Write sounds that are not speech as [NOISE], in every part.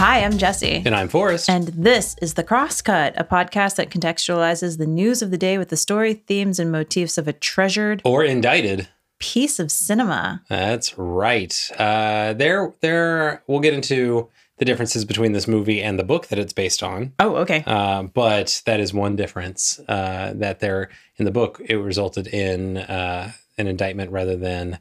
Hi, I'm Jesse. And I'm Forrest. And this is The Crosscut, a podcast that contextualizes the news of the day with the story, themes, and motifs of a treasured or indicted piece of cinema. That's right. Uh, there, there. We'll get into the differences between this movie and the book that it's based on. Oh, okay. Uh, but that is one difference. Uh, that there in the book, it resulted in uh, an indictment rather than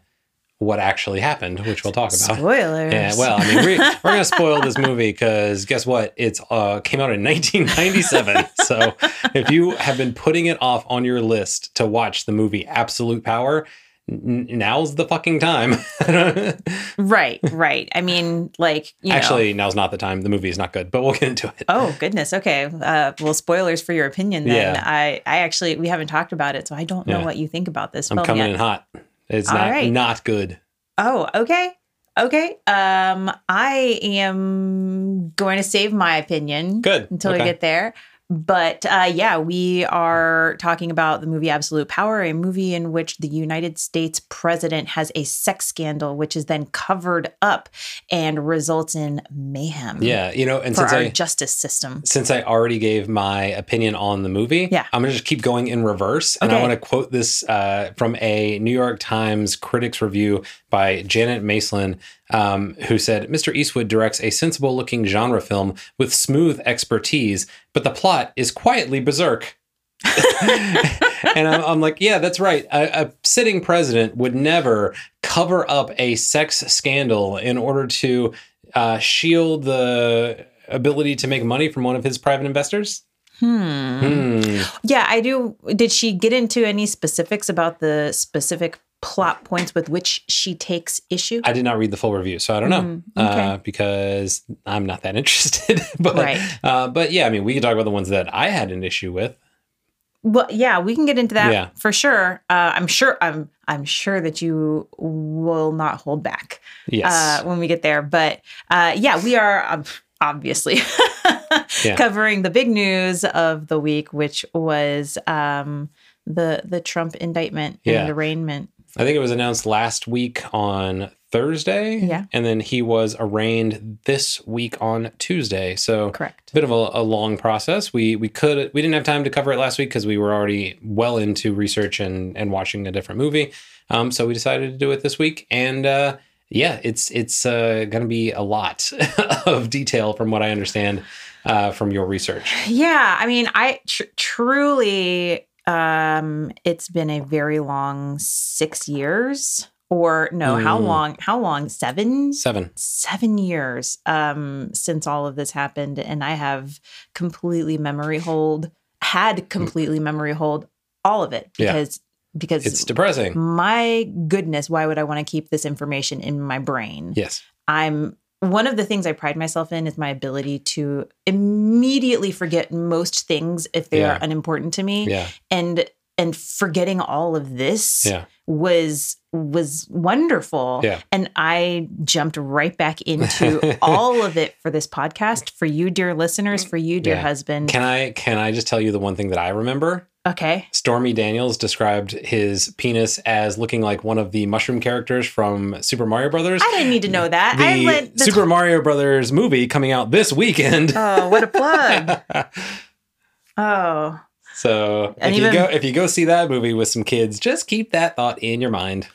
what actually happened, which we'll talk about. Spoilers. Yeah, well, I mean, we, are going to spoil this movie because guess what? It's uh, came out in 1997. [LAUGHS] so if you have been putting it off on your list to watch the movie Absolute Power, n- now's the fucking time. [LAUGHS] right, right. I mean, like, actually, know. now's not the time. The movie is not good, but we'll get into it. Oh goodness. Okay. Uh, well, spoilers for your opinion. Then yeah. I, I actually we haven't talked about it, so I don't know yeah. what you think about this. I'm coming yet. in hot. It's All not right. not good. Oh, okay. Okay. Um, I am going to save my opinion. Good. Until okay. we get there. But uh, yeah, we are talking about the movie Absolute Power, a movie in which the United States president has a sex scandal, which is then covered up and results in mayhem. Yeah, you know, and since our I, justice system. Since I already gave my opinion on the movie, yeah. I'm gonna just keep going in reverse, and okay. I want to quote this uh, from a New York Times critics review by Janet Maslin um, who said Mr. Eastwood directs a sensible looking genre film with smooth expertise, but the plot is quietly berserk. [LAUGHS] and I'm, I'm, like, yeah, that's right. A, a, sitting president would never cover up a sex scandal in order to uh, shield the ability to make money from one of his private investors. Hmm. hmm. Yeah, I do. Did she get into any specifics about the specific plot points with which she takes issue? I did not read the full review, so I don't know mm, okay. uh, because I'm not that [LAUGHS] interested. [LAUGHS] but right. uh, but yeah, I mean, we can talk about the ones that I had an issue with. Well, yeah, we can get into that yeah. for sure. Uh, I'm sure. I'm. I'm sure that you will not hold back. Yes. Uh, when we get there, but uh, yeah, we are obviously [LAUGHS] yeah. covering the big news of the week, which was um, the the Trump indictment yeah. and arraignment. I think it was announced last week on Thursday. Yeah. And then he was arraigned this week on Tuesday. So correct. A bit of a, a long process. We we could we didn't have time to cover it last week because we were already well into research and and watching a different movie. Um, so we decided to do it this week. And uh, yeah, it's it's uh, going to be a lot [LAUGHS] of detail from what I understand uh, from your research. Yeah, I mean, I tr- truly um, it's been a very long six years, or no, mm. how long? How long? Seven. Seven. Seven years um, since all of this happened, and I have completely memory hold. Had completely mm. memory hold all of it because. Yeah. Because it's depressing. My goodness, why would I want to keep this information in my brain? Yes. I'm one of the things I pride myself in is my ability to immediately forget most things if they Yeah. are unimportant to me. Yeah. And and forgetting all of this Yeah. was was wonderful. Yeah. And I jumped right back into [LAUGHS] all of it for this podcast, for you, dear listeners, for you, dear Yeah. husband. Can I can I just tell you the one thing that I remember? Okay. Stormy Daniels described his penis as looking like one of the mushroom characters from Super Mario Brothers. I didn't need to know that. the I let this Super Mario Brothers movie coming out this weekend. Oh, what a [LAUGHS] plug. [LAUGHS] oh. so And if even- you go if you go see that movie with some kids, just keep that thought in your mind.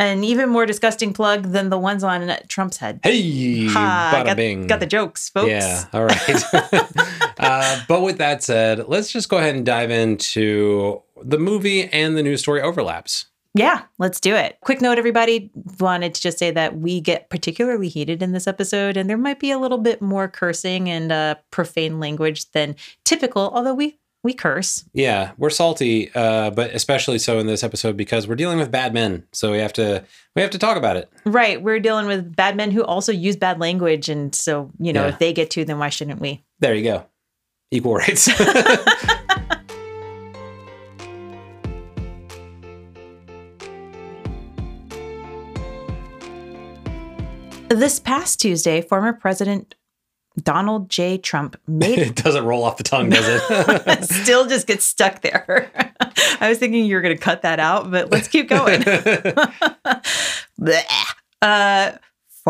An even more disgusting plug than the ones on Trump's head. Hey, Ha, bada got, bing. got the jokes, folks. Yeah, all right. [LAUGHS] uh, but with that said, let's just go ahead and dive into the movie and the news story overlaps. Yeah, let's do it. Quick note, everybody. Wanted to just say that we get particularly heated in this episode, and there might be a little bit more cursing and uh, profane language than typical, although we we curse. Yeah, we're salty, uh, but especially so in this episode because we're dealing with bad men, so we have to we have to talk about it. Right. We're dealing with bad men who also use bad language. And so, you know, Yeah. if they get to, then why shouldn't we? There you go, equal rights. [LAUGHS] This past Tuesday, former President Donald J. Trump made [LAUGHS] it doesn't roll off the tongue, does it? [LAUGHS] still just gets stuck there. [LAUGHS] I was thinking you were going to cut that out, but let's keep going. Uh,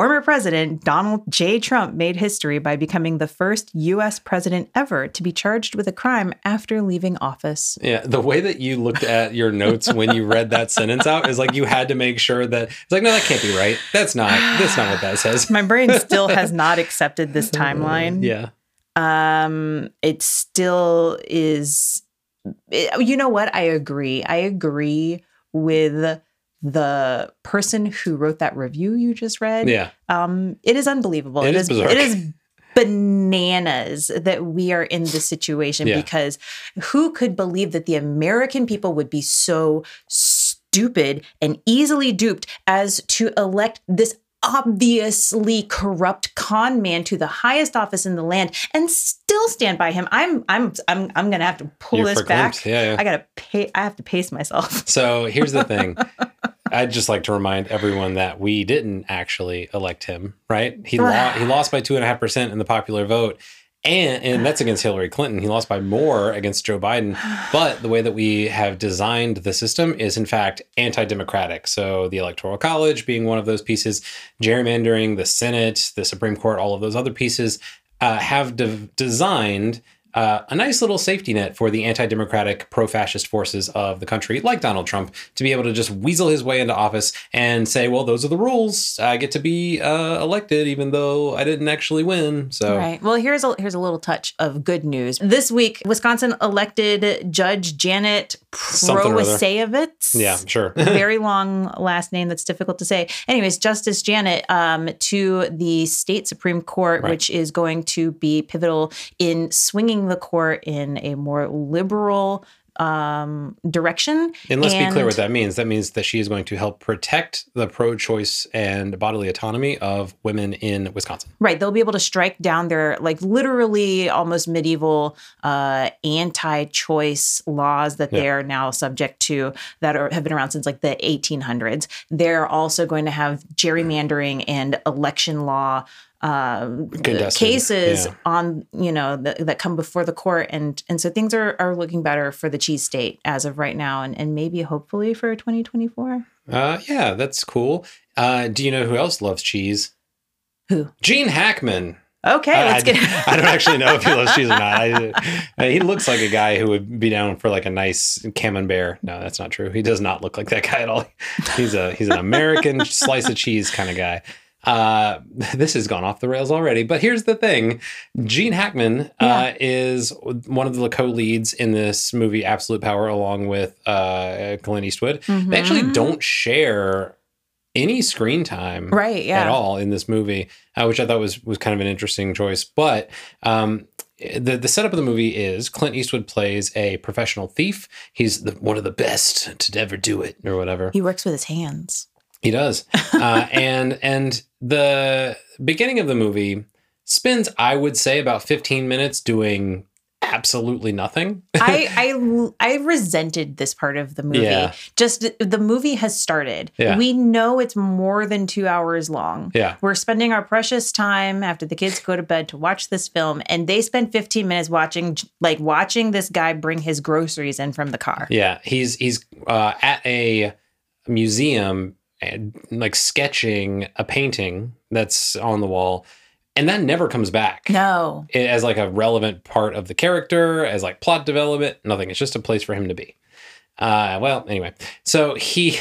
former president Donald J. Trump made history by becoming the first U.S. president ever to be charged with a crime after leaving office. Yeah, the way that you looked at your notes when you read that [LAUGHS] sentence out is like you had to make sure that it's like, no, that can't be right. That's not. That's not what that says. My brain still has [LAUGHS] not accepted this timeline. Yeah. Um, it still is. it- you know what? I agree. I agree with the person who wrote that review you just read. Yeah. Um, it is unbelievable. It is berserk. It is bananas that we are in this situation Yeah. because who could believe that the American people would be so stupid and easily duped as to elect this obviously corrupt con man to the highest office in the land and still stand by him. I'm I'm I'm I'm gonna have to pull You're this back. Yeah, yeah. I gotta pay I have to pace myself. [LAUGHS] So here's the thing. I'd just like to remind everyone that we didn't actually elect him, right? He [SIGHS] lo- he lost by two and a half percent in the popular vote, and and that's against Hillary Clinton. He lost by more against Joe Biden. But the way that we have designed the system is in fact anti-democratic. So the Electoral College being one of those pieces, gerrymandering, the Senate, the Supreme Court, all of those other pieces uh, have de- designed uh, a nice little safety net for the anti democratic, pro fascist forces of the country, like Donald Trump, to be able to just weasel his way into office and say, well, those are the rules. I get to be uh, elected, even though I didn't actually win. So, Right. Well, here's a here's a little touch of good news. This week, Wisconsin elected Judge Janet Something or other. Prowaseyevitz. yeah, sure. [LAUGHS] Very long last name that's difficult to say. Anyways, Justice Janet um, to the state Supreme Court, Right. which is going to be pivotal in swinging the court in a more liberal um, direction. And let's be clear what that means. That means that she is going to help protect the pro choice and bodily autonomy of women in Wisconsin. Right. They'll be able to strike down their like literally almost medieval uh, anti-choice laws that Yeah. they are now subject to that are, have been around since like the 1800s. They're also going to have gerrymandering and election law um, cases yeah. on you know that, that come before the court and and so things are are looking better for the cheese state as of right now and and maybe hopefully for 2024 Uh, yeah, that's cool. Uh, do you know who else loves cheese? who Gene Hackman. okay I, let's I- get [LAUGHS] I don't actually know if he loves cheese or not. I, uh, he looks like a guy who would be down for like a nice camembert. No, that's not true. He does not look like that guy at all. He's a he's an American slice of cheese kind of guy. Uh, [LAUGHS] this has gone off the rails already, but here's the thing: Gene Hackman uh, is one of the co-leads in this movie, Absolute Power, along with uh, Clint Eastwood. They actually Mhm. don't share any screen time right yeah at all in this movie, uh, which I thought was was kind of an interesting choice. But um, the the setup of the movie is Clint Eastwood plays a professional thief. He's the, one of the best to ever do it, or whatever. he works with his hands He does, uh, [LAUGHS] and and the beginning of the movie spends, I would say, about fifteen minutes doing absolutely nothing. [LAUGHS] I, I I resented this part of the movie. Yeah. Just the movie has started. Yeah. We know it's more than two hours long. yeah, We're spending our precious time after the kids go to bed to watch this film, and they spend 15 minutes watching, like watching this guy bring his groceries in from the car. Yeah, he's he's uh, at a museum, and, like sketching a painting that's on the wall, and that never comes back No. As like a relevant part of the character, as like plot development. Nothing. It's just a place for him to be. Uh, well, anyway, so he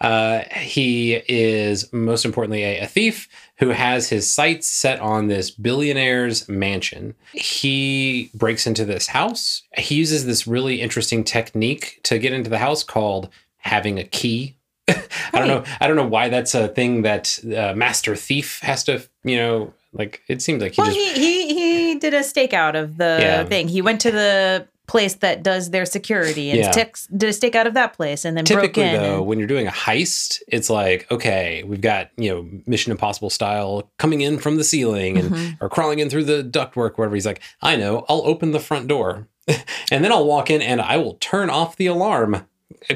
uh, he is most importantly a, a thief who has his sights set on this billionaire's mansion. He breaks into this house. He uses this really interesting technique to get into the house called having a key. [LAUGHS] I don't know. I don't know why that's a thing that uh, master thief has to, you know, like it seems like he Well, just he, he he did a stakeout of the Yeah. thing. He went to the place that does their security and Yeah. ticks, did a stakeout of that place and then broke typically though and- when you're doing a heist it's like okay we've got you know mission impossible style coming in from the ceiling and Mhm. or crawling in through the ductwork wherever he's like i know i'll open the front door [LAUGHS] and then i'll walk in and i will turn off the alarm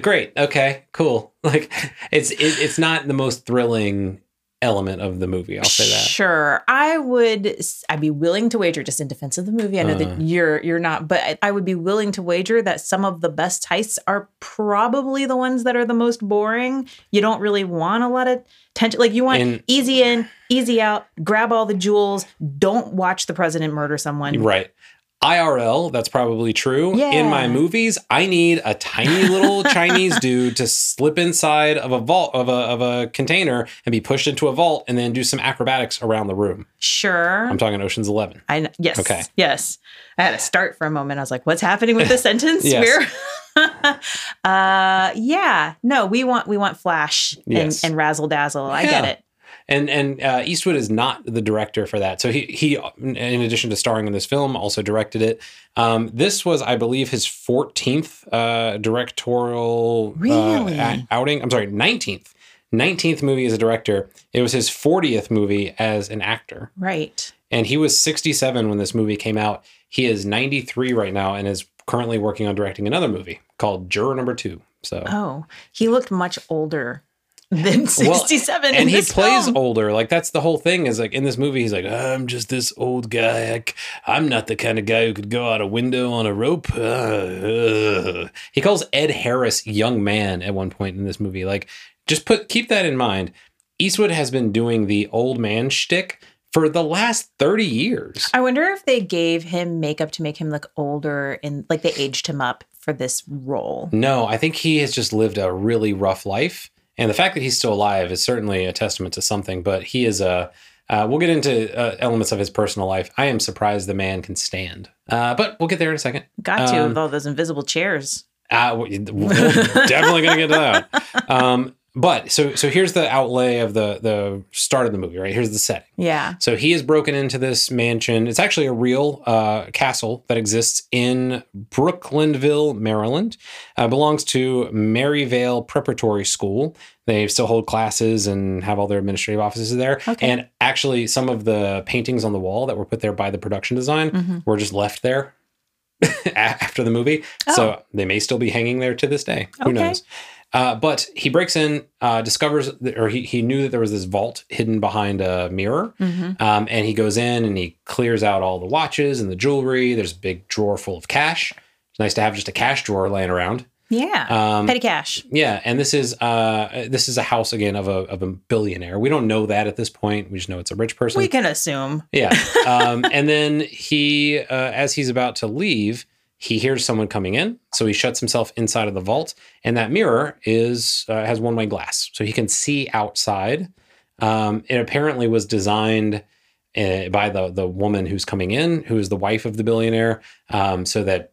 great okay cool [LAUGHS] like it's it, it's not the most thrilling element of the movie. I'll say that. Sure, I would. i'd be willing to wager, just in defense of the movie. I know Uh. that you're you're not, but I, I would be willing to wager that some of the best heists are probably the ones that are the most boring. You don't really want a lot of tension. Like you want And- easy in, easy out. Grab all the jewels. Don't watch the president murder someone. Right. IRL, that's probably true. In my movies, I need a tiny little [LAUGHS] Chinese dude to slip inside of a vault of a of a container and be pushed into a vault and then do some acrobatics around the room. Sure. I'm talking Ocean's 11. I kn- yes. Okay. Yes. I had to start for a moment. I was like, what's happening with this sentence? [LAUGHS] Yes. We're [LAUGHS] uh yeah. No, we want we want flash and, Yes. and razzle dazzle. I get it. And and uh, Eastwood is not the director for that. So he he in addition to starring in this film also directed it. Um, this was I believe his 14th uh, directorial uh, Really? a- outing. I'm sorry, 19th. 19th movie as a director. It was his 40th movie as an actor. Right. And he was 67 when this movie came out. He is 93 right now and is currently working on directing another movie called Juror Number Two. So Oh, he looked much older than [LAUGHS] 67 in and he this plays film. older. Like that's the whole thing. Is like in this movie, he's like, I'm just this old guy. I, am not the kind of guy who could go out a window on a rope. Uh, uh." He calls Ed Harris young man at one point in this movie. Like, just put keep that in mind. Eastwood has been doing the old man shtick for the last 30 years. I wonder if they gave him makeup to make him look older and like they aged him up for this role. No, I think he has just lived a really rough life. And the fact that he's still alive is certainly a testament to something, but he is a. Uh, we'll get into uh, elements of his personal life. I am surprised the man can stand, uh, but we'll get there in a second. Got to Um, with all those invisible chairs. Uh, we- [LAUGHS] we're definitely going to get to that. Um, but so so here's the outlay of the the start of the movie. Right here's the setting. Yeah. So he has broken into this mansion. It's actually a real uh, castle that exists in Brooklandville, Maryland. Uh, belongs to Maryvale Preparatory School. They still hold classes and have all their administrative offices there. Okay. And actually, some of the paintings on the wall that were put there by the production design Mhm. were just left there [LAUGHS] after the movie. Oh. So they may still be hanging there to this day. Who Okay. knows? Uh, but he breaks in, uh, discovers, or he, he knew that there was this vault hidden behind a mirror. hmm Um, and he goes in and he clears out all the watches and the jewelry. There's a big drawer full of cash. It's nice to have just a cash drawer laying around. Yeah. Um, Petty cash. yeah, and this is uh, this is a house again of a of a billionaire. We don't know that at this point. We just know it's a rich person. We can assume. Yeah. [LAUGHS] Um, and then he, uh, as he's about to leave, he hears someone coming in. So he shuts himself inside of the vault, and that mirror is uh, has one way glass, so he can see outside. Um, it apparently was designed uh, by the the woman who's coming in, who is the wife of the billionaire, um, so that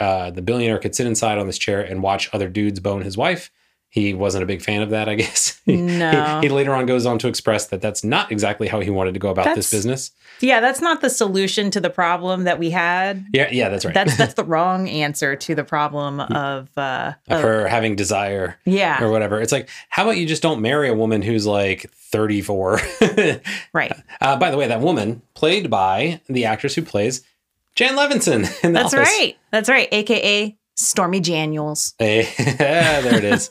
uh, the billionaire could sit inside on this chair and watch other dudes bone his wife. He wasn't a big fan of that, I [LAUGHS] guess. No. he, he later on goes on to express that that's not exactly how he wanted to go about this business. Yeah, that's not the solution to the problem that we had. Yeah, yeah, that's right. That's that's [LAUGHS] the wrong answer to the problem of uh of of- her having desire yeah, or whatever. It's like, how about you just don't marry a woman who's like 34? [LAUGHS] right. uh, by the way, that woman played by the actress who plays Jan Levinson in The That's Office. right. That's right. AKA Stormy Daniels. Eh, [LAUGHS] there it is.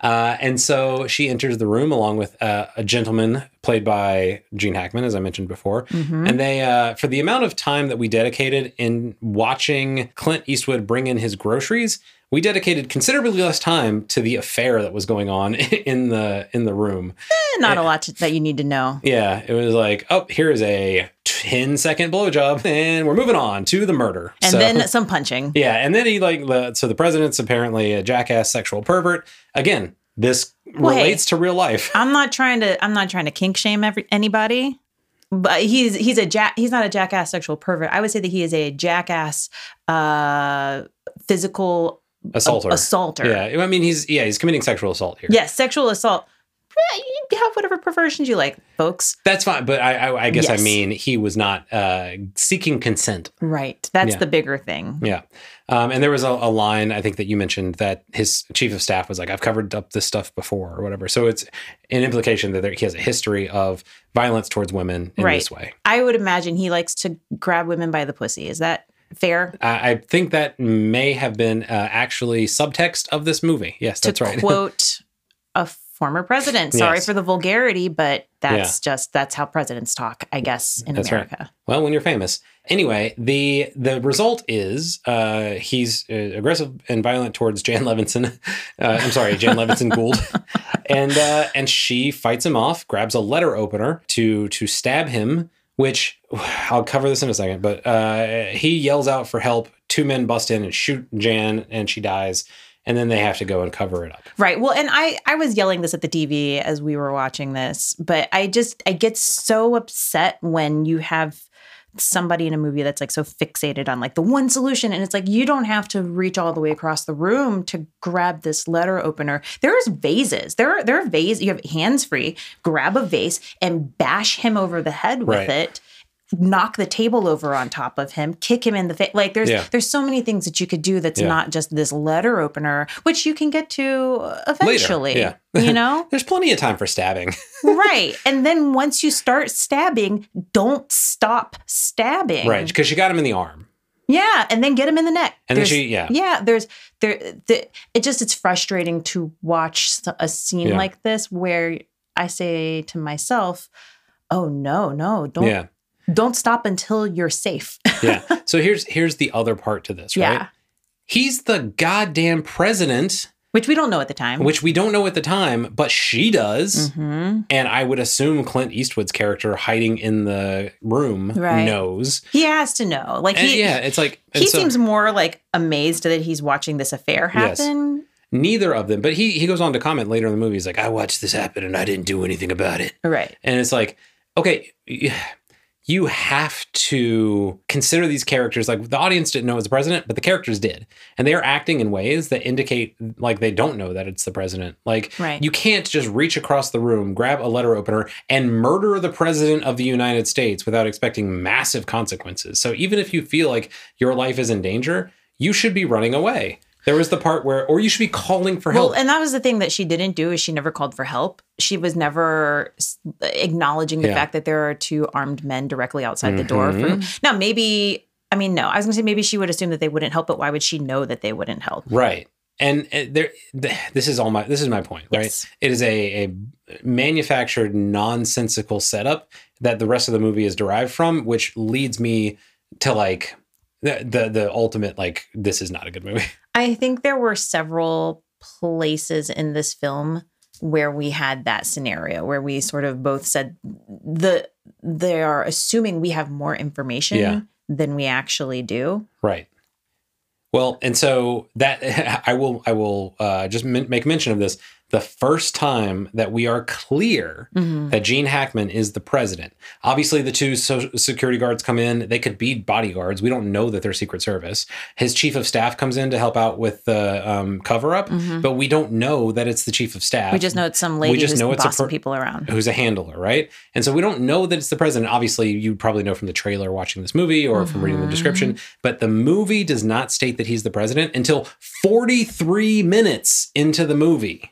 uh, and so she enters the room along with uh, a gentleman played by Gene Hackman, as I mentioned before. Mhm. And they, uh, for the amount of time that we dedicated in watching Clint Eastwood bring in his groceries, we dedicated considerably less time to the affair that was going on [LAUGHS] in the in the room. Eh, Not a lot to, that you need to know. Yeah, it was like, oh, here is a 10 second blowjob, [LAUGHS] and we're moving on to the murder. And So- then [LAUGHS] some punching. yeah, and then he like the so the president's apparently a jackass sexual pervert. Again, this Well, hey. relates to real life. I'm not trying to I'm not trying to kink shame every, anybody. But he's he's a jack he's not a jackass sexual pervert. I would say that he is a jackass uh physical Assaulter. assaulter. Yeah, I mean he's yeah he's committing sexual assault here. Yes, sexual assault. You have whatever perversions you like, folks. That's fine, but I I, I guess Yes. I mean he was not uh, seeking consent. Right. That's Yeah. the bigger thing. Yeah, um, and there was a, a line I think that you mentioned that his chief of staff was like, "I've covered up this stuff before" or whatever. So it's an implication that there, he has a history of violence towards women in Right. this way. I would imagine he likes to grab women by the pussy. Is that fair? I I think that may have been uh, actually subtext of this movie. Yes, that's to right. [LAUGHS] quote a former president. Sorry Yes. for the vulgarity, but that's just that's how presidents talk, I guess, in That's right. America. Well, when you're famous. Anyway, the the result is uh, he's uh, aggressive and violent towards Jan [LAUGHS] Levinson. Uh, I'm sorry, Jan Levinson Gould, [LAUGHS] and uh, and she fights him off, grabs a letter opener to to stab him. Which I'll cover this in a second, but uh, he yells out for help. Two men bust in and shoot Jan, and she dies. And then they have to go and cover it up. Right. Well, and I I was yelling this at the TV as we were watching this, but I just I get so upset when you have somebody in a movie that's like so fixated on like the one solution and it's like you don't have to reach all the way across the room to grab this letter opener. There's vases. There are there are vases. You have hands free grab a vase and bash him over the head with Right. it knock the table over on top of him kick him in the face like there's Yeah. there's so many things that you could do that's Yeah. not just this letter opener which you can get to eventually yeah. you know [LAUGHS] There's plenty of time for stabbing. [LAUGHS] right and then once you start stabbing don't stop stabbing right. Because she got him in the arm. yeah and then get him in the neck And then she- yeah. yeah there's there the, it just it's frustrating to watch a scene Yeah. like this where i say to myself oh no no don't Yeah. Don't stop until you're safe [LAUGHS] yeah. So here's here's the other part to this, right? yeah He's the goddamn president, which we don't know at the time which we don't know at the time, but she does. hmm And I would assume Clint Eastwood's character hiding in the room Right. knows. he has to know like And he yeah, it's like he so seems more like amazed that he's watching this affair Yes. happen neither of them. But he he goes on to comment later in the movie. He's like, I watched this happen and I didn't do anything about it. right And it's like, okay, you have to consider these characters. Like the audience didn't know it was the president, but the characters did. And they are acting in ways that indicate like they don't know that it's the president. Like Right. you can't just reach across the room, grab a letter opener, and murder the president of the United States without expecting massive consequences. So even if you feel like your life is in danger, you should be running away. There was the part where, or you should be calling for help. Well, and that was the thing that she didn't do is she never called for help. She was never acknowledging the Yeah. fact that there are two armed men directly outside the door. Mhm. For, now, maybe I mean, no, I was gonna say maybe she would assume that they wouldn't help, but why would she know that they wouldn't help? Right. And uh, there, this is all my. This is my point, right? Yes. It is a, a manufactured, nonsensical setup that the rest of the movie is derived from, which leads me to like the the, the ultimate like this is not a good movie. [LAUGHS] I think there were several places in this film where we had that scenario where we sort of both said the they are assuming we have more information Yeah. than we actually do. Right. Well, and so that [LAUGHS] I will I will uh, just make mention of this. The first time that we are clear Mhm. that Gene Hackman is the president. Obviously, the two so- security guards come in. They could be bodyguards. We don't know that they're Secret Service. His chief of staff comes in to help out with the um, cover up, Mhm. but we don't know that it's the chief of staff. We just know it's some lady just who's know it's a per- people around. who's a handler, right? And so we don't know that it's the president. Obviously, you probably know from the trailer watching this movie or from reading the Mhm. description, but the movie does not state that he's the president until 43 minutes into the movie.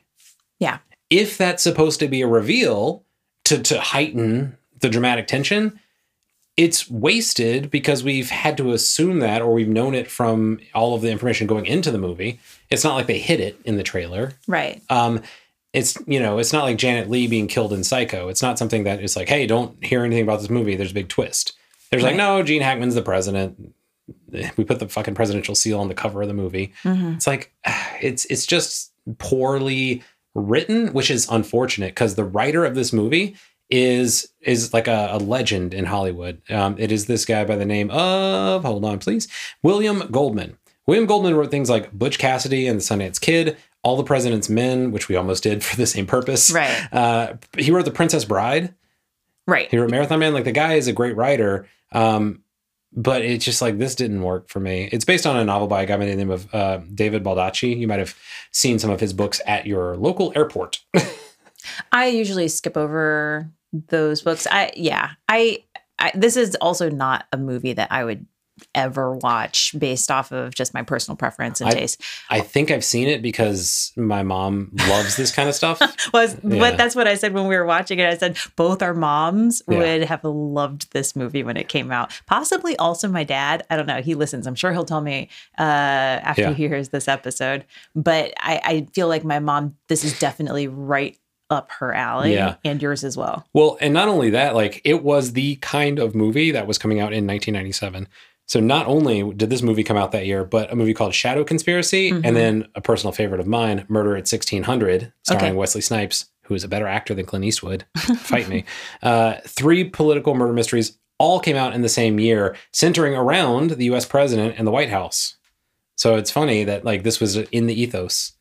Yeah. If that's supposed to be a reveal to, to heighten the dramatic tension, it's wasted because we've had to assume that or we've known it from all of the information going into the movie. It's not like they hid it in the trailer. Right. Um, it's you know, it's not like Janet Leigh being killed in Psycho. It's not something that is like, hey, don't hear anything about this movie. There's a big twist. There's like, no, Gene Hackman's the president. [LAUGHS] We put the fucking presidential seal on the cover of the movie. Mhm. It's like, [SIGHS] it's it's just poorly written, which is unfortunate because the writer of this movie is is like a, a legend in Hollywood. Um, it is this guy by the name of hold on, please, William Goldman. William Goldman wrote things like Butch Cassidy and the Sundance Kid, All the President's Men, which we almost did [LAUGHS] for the same purpose. Right. Uh, he wrote The Princess Bride. Right. He wrote Marathon Man. Like the guy is a great writer. Um, but it's just like this didn't work for me. It's based on a novel by a guy by the name of uh, David Baldacci. You might have seen some of his books at your local airport. [LAUGHS] I usually skip over those books. I yeah. I, I this is also not a movie that I would ever watch based off of just my personal preference and I- taste. I think I've seen it because my mom loves this kind of stuff. [LAUGHS] Was Yeah. but that's what I said when we were watching it. I said both our moms Yeah. would have loved this movie when it came out. Possibly also my dad. I don't know. He listens. I'm sure he'll tell me uh, after Yeah. he hears this episode. But I, I feel like my mom. This is definitely right up her alley Yeah. and yours as well. Well, and not only that, like it was the kind of movie that was coming out in 1997. So not only did this movie come out that year, but a movie called Shadow Conspiracy, Mhm. and then a personal favorite of mine, Murder at 1600, starring Okay. Wesley Snipes, who is a better actor than Clint Eastwood. [LAUGHS] Fight me. Uh, three political murder mysteries all came out in the same year, centering around the U.S. president and the White House. So it's funny that like this was in the ethos.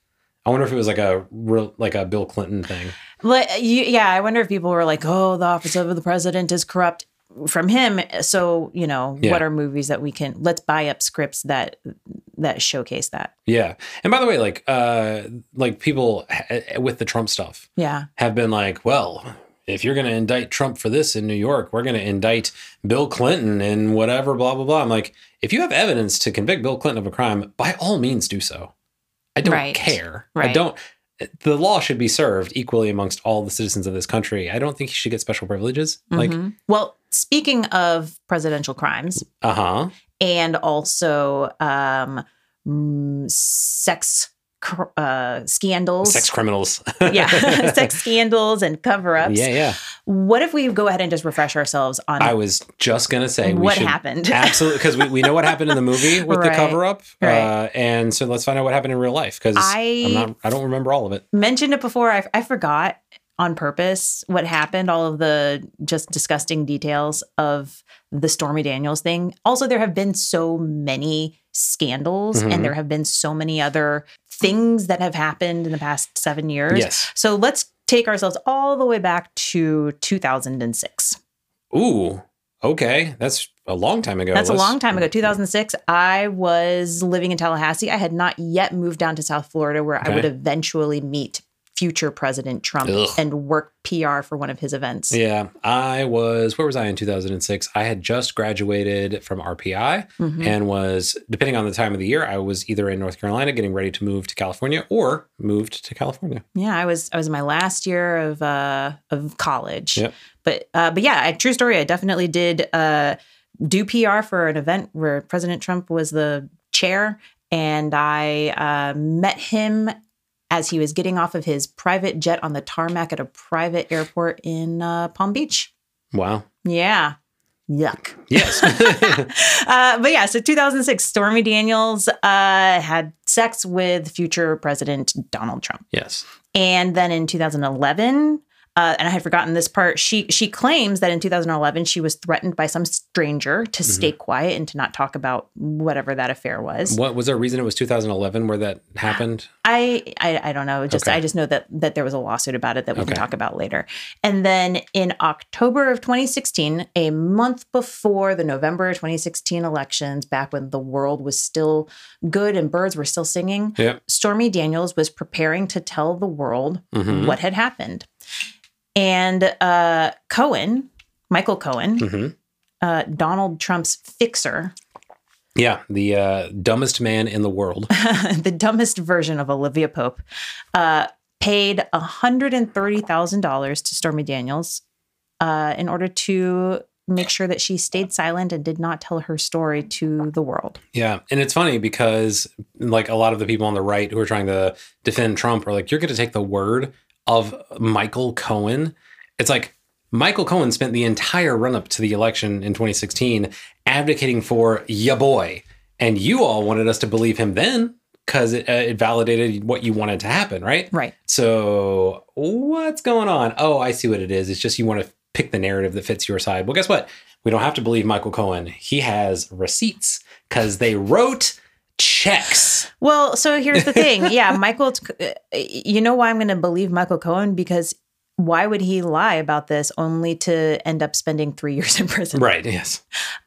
I wonder if it was like a real like a Bill Clinton thing. Like, yeah, I wonder if people were like, "Oh, the office of the president is corrupt." From him, so you know, Yeah. what are movies that we can let's buy up scripts that that showcase that? Yeah. And by the way, like uh like people ha- with the Trump stuff Yeah, have been like, well, if you're going to indict Trump for this in New York, we're going to indict Bill Clinton and whatever blah blah blah. I'm like, if you have evidence to convict Bill Clinton of a crime, by all means do so. I don't Right. care. I don't the law should be served equally amongst all the citizens of this country. I don't think he should get special privileges. Like, Mhm. well, speaking of presidential crimes uh-huh. and also um, sex cr- uh, scandals, Sex criminals. [LAUGHS] yeah, [LAUGHS] sex scandals and cover-ups. yeah, yeah. What if we go ahead and just refresh ourselves on I was just going to say what should happened? [LAUGHS] Absolutely, because we, we know what happened in the movie with the cover up, Right. uh, and so let's find out what happened in real life because I- I'm not I don't remember all of it. mentioned it before. I, I forgot on purpose what happened, all of the just disgusting details of the Stormy Daniels thing. Also, there have been so many scandals Mhm. and there have been so many other things that have happened in the past seven years. Yes. So let's take ourselves all the way back to 2006. Ooh. Okay, that's a long time ago. That's a Let's- long time ago. 2006, I was living in Tallahassee. I had not yet moved down to South Florida where Okay. I would eventually meet future President Trump Ugh. and work PR for one of his events. Yeah, I was. Where was I in 2006? I had just graduated from RPI Mhm. and was, depending on the time of the year, I was either in North Carolina getting ready to move to California or moved to California. Yeah, I was I was in my last year of uh of college. Yep. But uh but yeah, I, true story. I definitely did uh do PR for an event where President Trump was the chair and I uh met him as he was getting off of his private jet on the tarmac at a private airport in uh, Palm Beach. Wow. Yeah. Yuck. Yes. [LAUGHS] uh, but yeah, so 2006, Stormy Daniels uh, had sex with future President Donald Trump. yes. And then in 2011, uh, and I had forgotten this part. She she claims that in 2011 she was threatened by some stranger to Mm-hmm. stay quiet and to not talk about whatever that affair was. What was there a reason it was 2011 where that [SIGHS] happened? I, I I don't know. Just Okay. I just know that that there was a lawsuit about it that we Okay. can talk about later. And then in October of 2016, a month before the November 2016 elections, back when the world was still good and birds were still singing, Yep. Stormy Daniels was preparing to tell the world Mhm. what had happened. And uh, Cohen, Michael Cohen, hmm uh, Donald Trump's fixer, Yeah, the uh, dumbest man in the world. [LAUGHS] the dumbest version of Olivia Pope, uh, paid $130,000 to Stormy Daniels uh, in order to make sure that she stayed silent and did not tell her story to the world. Yeah, and it's funny because like a lot of the people on the right who are trying to defend Trump are like, you're going to take the word of Michael Cohen. It's like Michael Cohen spent the entire run up to the election in 2016 advocating for ya boy, and you all wanted us to believe him then because it, uh, it validated what you wanted to happen, right? Right. So what's going on? Oh, I see what it is. It's just you want to pick the narrative that fits your side. Well, guess what? We don't have to believe Michael Cohen. He has receipts because they wrote checks. Well, so here's the thing. [LAUGHS] Yeah, Michael, you know why I'm going to believe Michael Cohen? Because why would he lie about this only to end up spending three years in prison? Right. Yes.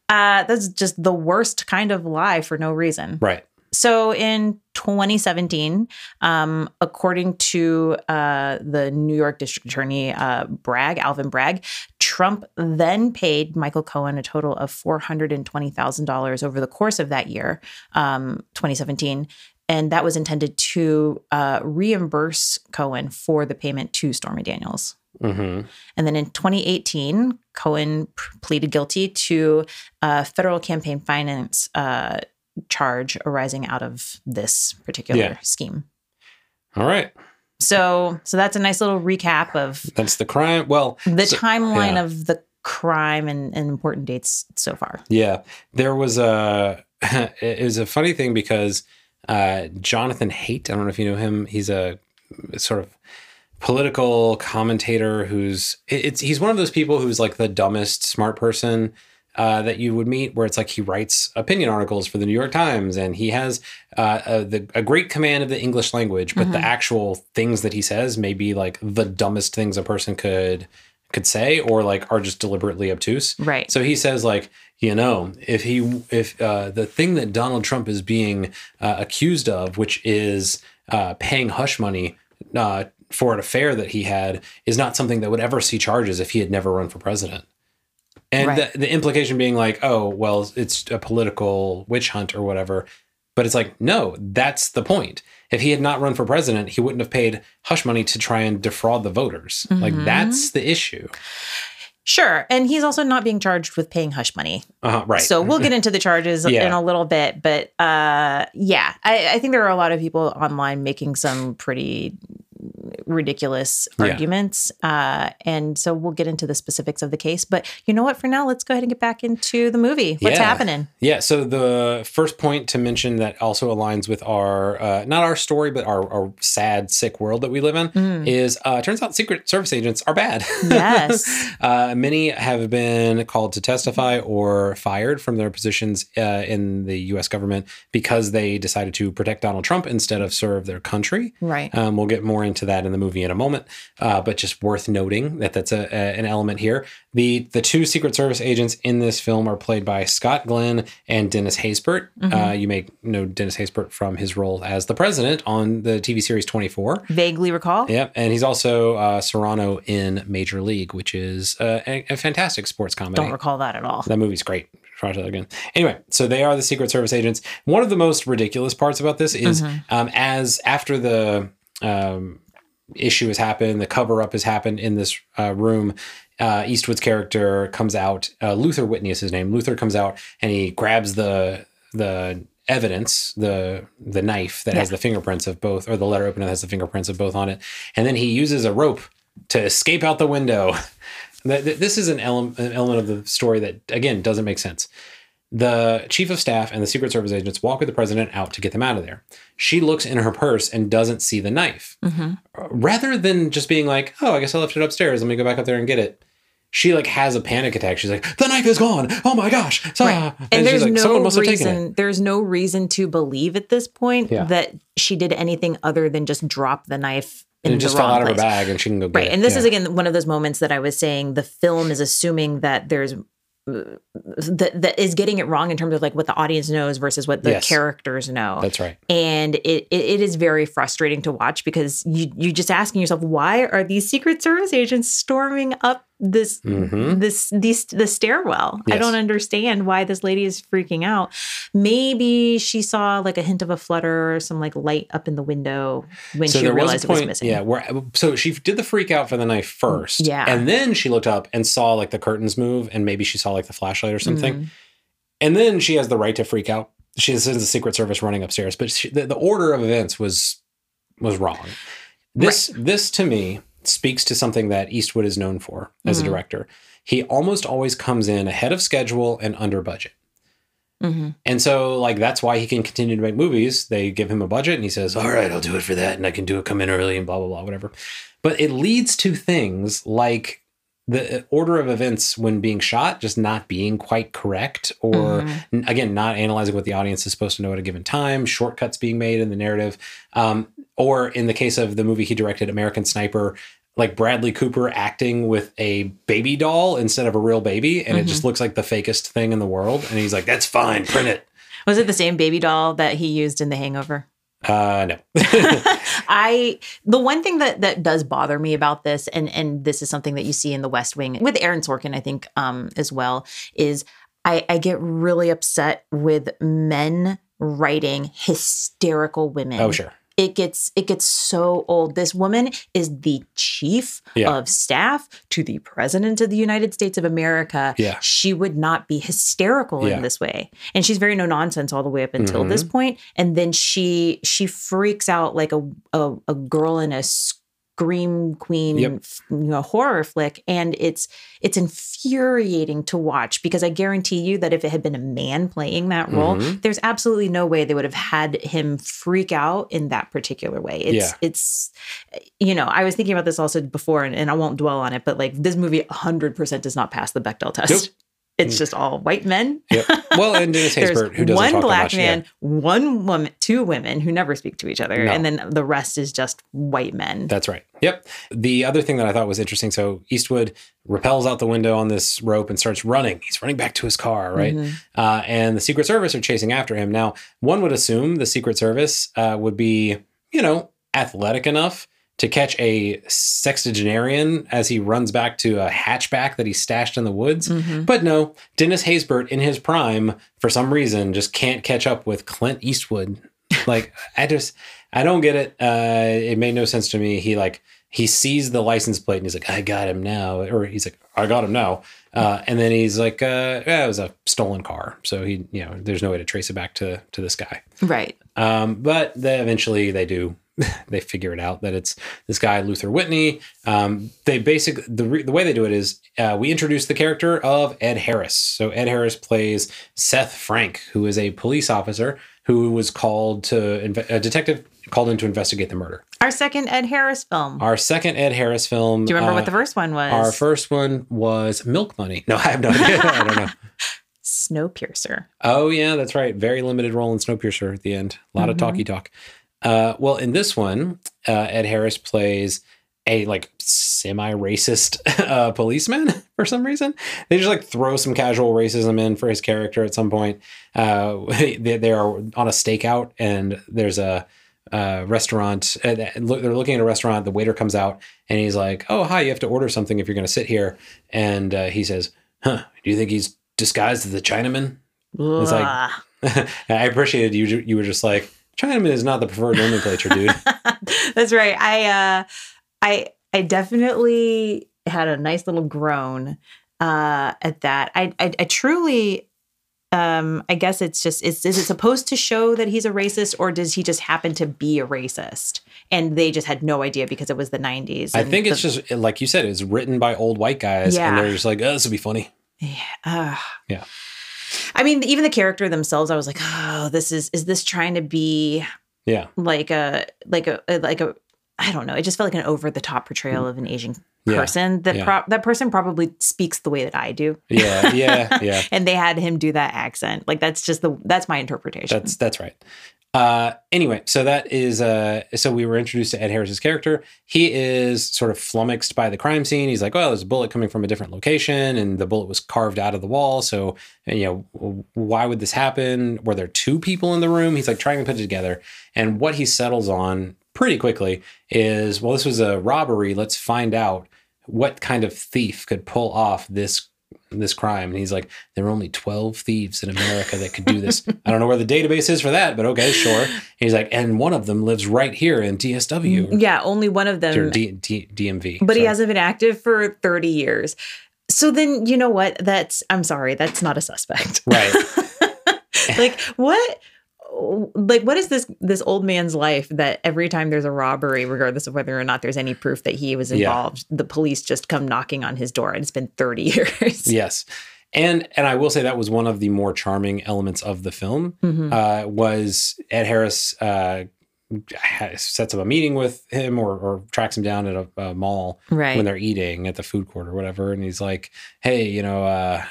Uh, that's just the worst kind of lie for no reason. Right. So in 2017, um, according to uh, the New York District Attorney uh, Bragg, Alvin Bragg, Trump then paid Michael Cohen a total of $420,000 over the course of that year, um, 2017. And that was intended to uh, reimburse Cohen for the payment to Stormy Daniels. hmm And then in 2018, Cohen pleaded guilty to a federal campaign finance uh, charge arising out of this particular Yeah. scheme. All right. So so that's a nice little recap of That's the crime. Well, the so- timeline yeah. of the crime and, and important dates so far. Yeah, there was a [LAUGHS] it was a funny thing because uh, Jonathan Haidt. I don't know if you know him. He's a sort of political commentator who's it's he's one of those people who's like the dumbest smart person uh, that you would meet, where it's like he writes opinion articles for the New York Times, and he has uh, a, the, a great command of the English language, but the actual things that he says may be like the dumbest things a person could could say, or like are just deliberately obtuse. Right. So he says like, you know, if he if uh, the thing that Donald Trump is being uh, accused of, which is uh, paying hush money uh, for an affair that he had, is not something that would ever see charges if he had never run for president. And Right. the, the implication being like, oh, well, it's a political witch hunt or whatever. But it's like, no, that's the point. If he had not run for president, he wouldn't have paid hush money to try and defraud the voters. Like, Mhm. that's the issue. Sure. And he's also not being charged with paying hush money. Uh, right. So we'll get [LAUGHS] into the charges Yeah. in a little bit. But uh, yeah, I, I think there are a lot of people online making some pretty ridiculous Yeah. arguments. Uh, and so we'll get into the specifics of the case. But you know what? For now, let's go ahead and get back into the movie. What's Yeah. happening? Yeah. So the first point to mention that also aligns with our uh, not our story, but our, our sad, sick world that we live in Mm. is uh, turns out Secret Service agents are bad. Yes. [LAUGHS] uh, many have been called to testify or fired from their positions uh, in the U.S. government because they decided to protect Donald Trump instead of serve their country. Right. Um, we'll get more into that in the movie in a moment, uh, but just worth noting that that's a, a- an element here. The the two Secret Service agents in this film are played by Scott Glenn and Dennis Haysbert. Uh, you may know Dennis Haysbert from his role as the president on the TV series 24. Vaguely recall. Yep, and he's also uh, Cerrano in Major League, which is uh, a, a fantastic sports comedy. Don't recall that at all. That movie's great. Watch that again. Anyway, so they are the Secret Service agents. One of the most ridiculous parts about this is um, as after the um, issue has happened, the cover up has happened in this uh, room. Uh, Eastwood's character comes out. Uh, Luther Whitney is his name. Luther comes out and he grabs the the evidence, the the knife that has the fingerprints of both, or the letter opener that has the fingerprints of both on it, and then he uses a rope to escape out the window. [LAUGHS] Th- th- This is an element, an element of the story that again doesn't make sense. The chief of staff and the Secret Service agents walk with the president out to get them out of there. She looks in her purse and doesn't see the knife. Uh, Rather than just being like, "Oh, I guess I left it upstairs. Let me go back up there and get it." She like has a panic attack. She's like, "The knife is gone! Oh my gosh!" Ah. And, she's there's like, no "Someone must have taken it." reason. There's no reason to believe at this point Yeah. that she did anything other than just drop the knife. In And it just fell out of her bag, and she can go Right. it. And this Yeah. is again one of those moments that I was saying the film is assuming that there's that that is getting it wrong in terms of like what the audience knows versus what the Yes. characters know. That's right. and it, it it is very frustrating to watch because you you're just asking yourself why are these secret service agents storming up this Mhm. this these the stairwell i don't understand why this lady is freaking out maybe she saw like a hint of a flutter or some like light up in the window when she realized it was missing Yeah, where so she did the freak out for the knife first, Yeah. and then she looked up and saw like the curtains move, and maybe she saw like the flashlight or something, Mhm. and then she has the right to freak out. She sends the Secret Service running upstairs, but she, the, the order of events was was wrong. This this to me speaks to something that Eastwood is known for as Mhm. a director. He almost always comes in ahead of schedule and under budget. Mhm. And so, like, that's why he can continue to make movies. They give him a budget and he says, All right, I'll do it for that. And I can do it, come in early and blah, blah, blah, whatever. But it leads to things like the order of events when being shot just not being quite correct, or Mhm. n- again, not analyzing what the audience is supposed to know at a given time, shortcuts being made in the narrative. Um, or in the case of the movie he directed, American Sniper, like Bradley Cooper acting with a baby doll instead of a real baby, and it just looks like the fakest thing in the world. And he's like, "That's fine, print it." was it the same baby doll that he used in the hangover Uh, no. [LAUGHS] [LAUGHS] I the one thing that that does bother me about this, and and this is something that you see in the West Wing with Aaron Sorkin, I think, um, as well, is I, I get really upset with men writing hysterical women oh, sure. It gets it gets so old. This woman is the chief Yeah. of staff to the president of the United States of America. Yeah. She would not be hysterical Yeah. in this way. And she's very no nonsense all the way up until this Mhm. point. And then she she freaks out like a a, a girl in a scream queen Yep. you know horror flick and it's it's infuriating to watch because i guarantee you that if it had been a man playing that role Mhm. there's absolutely no way they would have had him freak out in that particular way it's Yeah. it's you know i was thinking about this also before and, and i won't dwell on it but like this movie 100% does not pass the bechdel test Nope. It's just all white men Yep. Well, and Dennis [LAUGHS] Haysbert, who doesn't one talk black much, man, yeah. one woman, two women who never speak to each other, No. and then the rest is just white men. That's right. Yep. The other thing that I thought was interesting so Eastwood repels out the window on this rope and starts running. He's running back to his car, right? Mhm. Uh, and the Secret Service are chasing after him. Now, one would assume the Secret Service uh, would be, you know, athletic enough to catch a sexagenarian as he runs back to a hatchback that he stashed in the woods. Mhm. But no, Dennis Haysbert in his prime, for some reason, just can't catch up with Clint Eastwood. [LAUGHS] Like, I just, I don't get it. Uh, it made no sense to me. He like, he sees the license plate and he's like, I got him now. Or he's like, I got him now. Uh, and then he's like, uh, yeah, it was a stolen car. So he, you know, there's no way to trace it back to, to this guy. Right. Um, but they eventually they do. [LAUGHS] they figure it out that it's this guy Luther Whitney. Um, they basically the re- the way they do it is uh, we introduce the character of Ed Harris. So Ed Harris plays Seth Frank, who is a police officer who was called to inve- a detective called in to investigate the murder. Our second Ed Harris film. Our second Ed Harris film. Do you remember uh, what the first one was? Our first one was Milk Money. No, [LAUGHS] I have no idea. I don't know. [LAUGHS] Snowpiercer. Oh yeah, that's right. Very limited role in Snowpiercer at the end. A lot of Mhm. talky talk. Uh, well, in this one, uh, Ed Harris plays a like semi-racist [LAUGHS] uh, policeman [LAUGHS] for some reason. They just like throw some casual racism in for his character at some point. Uh, [LAUGHS] they, they are on a stakeout, and there's a uh, restaurant. Uh, they're looking at a restaurant. The waiter comes out, and he's like, "Oh, hi! You have to order something if you're going to sit here." And uh, he says, "Huh? Do you think he's disguised as a Chinaman?" It's like- I appreciated you. You were just like Chinaman is not the preferred nomenclature, dude. [LAUGHS] That's right. I uh I I definitely had a nice little groan uh at that. I I, I truly um I guess it's just is is it supposed to show that he's a racist or does he just happen to be a racist and they just had no idea because it was the 90s I think it's the- just like you said, it's written by old white guys, and they're just like, "Oh, this will be funny." Yeah. ugh. Yeah. I mean, even the character themselves, I was like, oh, this is is this trying to be Yeah, like a like a uh, like a I don't know. It just felt like an over the top portrayal mm. of an Asian Yeah. person. That Yeah. pro- that person probably speaks the way that I do. yeah, yeah, yeah. [LAUGHS] And they had him do that accent. Like that's just the that's my interpretation. That's that's right. Uh, anyway, so that is uh, so we were introduced to Ed Harris's character. He is sort of flummoxed by the crime scene. He's like, "Well, there's a bullet coming from a different location, and the bullet was carved out of the wall. So, you know, why would this happen? Were there two people in the room?" He's like trying to put it together, and what he settles on pretty quickly is, "Well, this was a robbery. Let's find out what kind of thief could pull off this." This crime and he's like there are only 12 thieves in america that could do this i don't know where the database is for that but okay sure and he's like and one of them lives right here in dsw mm, yeah, only one of them D, D, dmv but he hasn't been active for 30 years. So then you know what? That's I'm sorry, that's not a suspect. Right. [LAUGHS] like what like what is this this old man's life that every time there's a robbery regardless of whether or not there's any proof that he was Yeah. involved the police just come knocking on his door and it's been 30 [LAUGHS] years? Yes. And and i will say that was one of the more charming elements of the film Mhm. uh, was ed harris uh, sets up a meeting with him or, or tracks him down at a, a mall right. when they're eating at the food court or whatever. And he's like hey you know uh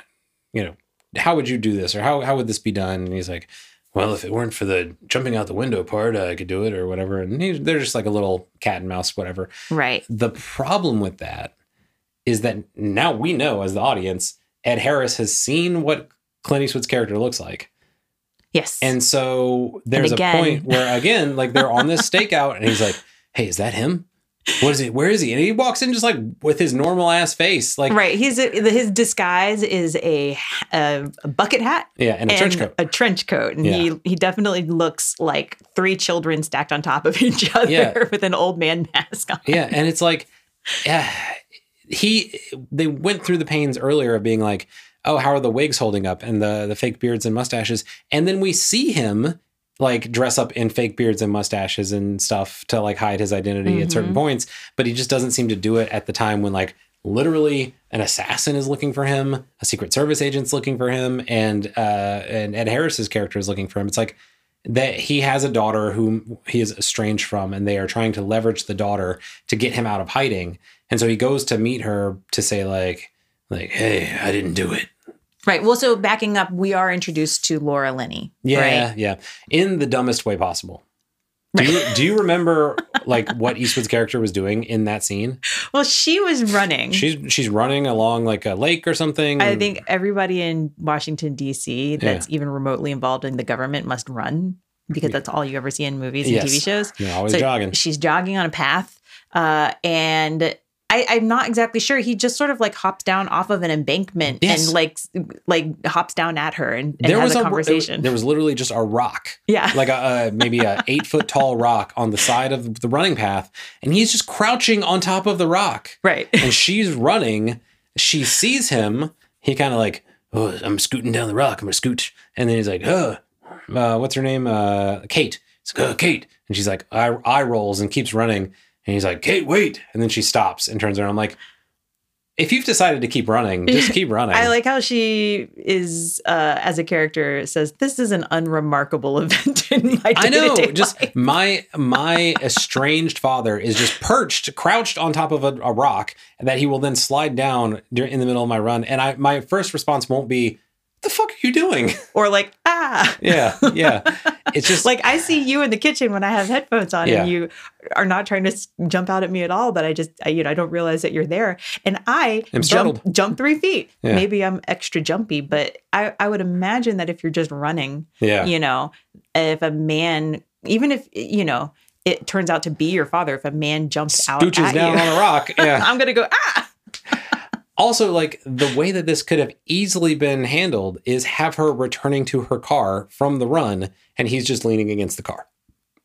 you know how would you do this? Or how, how would this be done? And he's like well if it weren't for the jumping out the window part i could do it or whatever. And he, they're just like a little cat and mouse whatever. Right. The problem with that is that now we know as the audience ed harris has seen what clint eastwood's character looks like. Yes. And so there's again. a point where [LAUGHS] again like they're on this stakeout and he's like hey is that him what is he? Where is he? And he walks in just like with his normal ass face, like right. He's a, his disguise is a, a, a bucket hat, yeah, and a trench coat. a trench coat, and Yeah. he he definitely looks like three children stacked on top of [LAUGHS] each other Yeah. [LAUGHS] with an old man mask on. Yeah, and it's like, yeah, he they went through the pains earlier of being like, oh, how are the wigs holding up and the the fake beards and mustaches, and then we see him like dress up in fake beards and mustaches and stuff to like hide his identity at certain Mhm. points, but he just doesn't seem to do it at the time when like literally an assassin is looking for him, a secret service agent's looking for him, and uh and Ed Harris's character is looking for him. It's like that he has a daughter whom he is estranged from, and they are trying to leverage the daughter to get him out of hiding. And so he goes to meet her to say like, like, hey, I didn't do it. Right. Well, so backing up, we are introduced to Laura Linney. Yeah, Right. yeah, in the dumbest way possible. Do you [LAUGHS] do you remember like what Eastwood's character was doing in that scene? Well, she was running. She's she's running along like a lake or something. I think everybody in Washington D.C. that's even remotely involved in the government must run because that's all you ever see in movies and Yes. TV shows. you're always So jogging. She's jogging on a path, uh, and I, I'm not exactly sure. He just sort of like hops down off of an embankment Yes. and like like hops down at her and, and there has was a a conversation. There was literally just a rock yeah, like a, a maybe a [LAUGHS] eight foot tall rock on the side of the running path, and he's just crouching on top of the rock, right. and she's running. She sees him. He kind of like, oh, I'm scooting down the rock. I'm gonna scoot, and then he's like, oh, uh, what's her name? Uh, Kate. He's like, oh, Kate, and she's like, I, eye rolls and keeps running, and he's like, Kate, wait, and then she stops and turns around. I'm like. If you've decided to keep running, just keep [LAUGHS] running. I like how she is uh, as a character says this is an unremarkable [LAUGHS] event in my life." I know. Just life." [LAUGHS] my my estranged father is just perched, crouched on top of a, a rock that he will then slide down in the middle of my run. And I my first response won't be, "The fuck are you doing?" [LAUGHS] or like ah yeah, yeah. [LAUGHS] It's just like I see you in the kitchen when I have headphones on Yeah. and you are not trying to jump out at me at all, but I just I, you know I don't realize that you're there, and I I'm jump startled. jump three feet. Yeah. Maybe I'm extra jumpy, but I I would imagine that if you're just running, yeah, you know, if a man, even if you know it turns out to be your father, if a man jumps out at down you, on a rock. [LAUGHS] Yeah. I'm gonna go ah. Also, like the way that this could have easily been handled is have her returning to her car from the run, and he's just leaning against the car.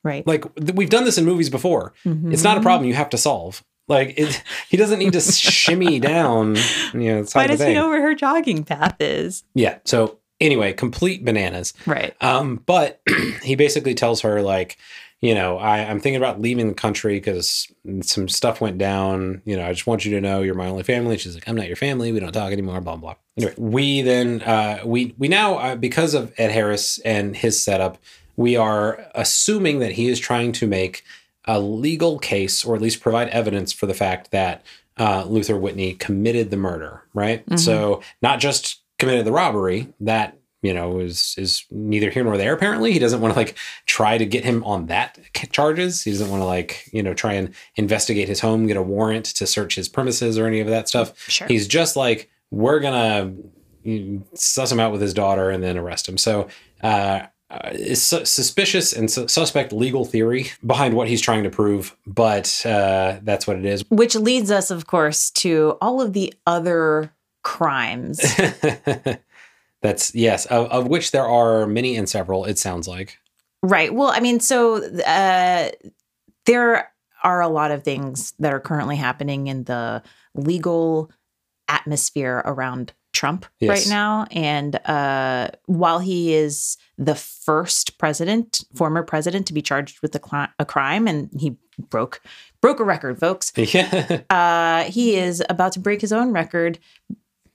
Right. Like we've done this in movies before. It's not a Mhm. problem you have to solve. Like it, he doesn't need to shimmy [LAUGHS] down. You know, Why does he know where her jogging path is? Yeah. So anyway, complete bananas. Right. Um, but [CLEARS THROAT] he basically tells her like, you know, I, I'm thinking about leaving the country because some stuff went down. You know, I just want you to know you're my only family. She's like, I'm not your family. We don't talk anymore. Blah blah. Anyway, we then uh, we we now uh, because of Ed Harris and his setup, we are assuming that he is trying to make a legal case or at least provide evidence for the fact that uh, Luther Whitney committed the murder. Right. Mhm. So not just committed the robbery that you know is is neither here nor there apparently he doesn't want to like try to get him on that charges he doesn't want to like you know try and investigate his home get a warrant to search his premises or any of that stuff Sure. he's just like we're gonna suss him out with his daughter and then arrest him so uh uh, is su- suspicious and su- suspect legal theory behind what he's trying to prove, but uh, that's what it is. Which leads us, of course, to all of the other crimes. [LAUGHS] that's yes, of, of which there are many and several. It sounds like. right. Well, I mean, so uh, there are a lot of things that are currently happening in the legal atmosphere around Trump Yes. right now. And uh, while he is the first president, former president, to be charged with a, cli- a crime, and he broke broke a record, folks. [LAUGHS] Yeah. uh, he is about to break his own record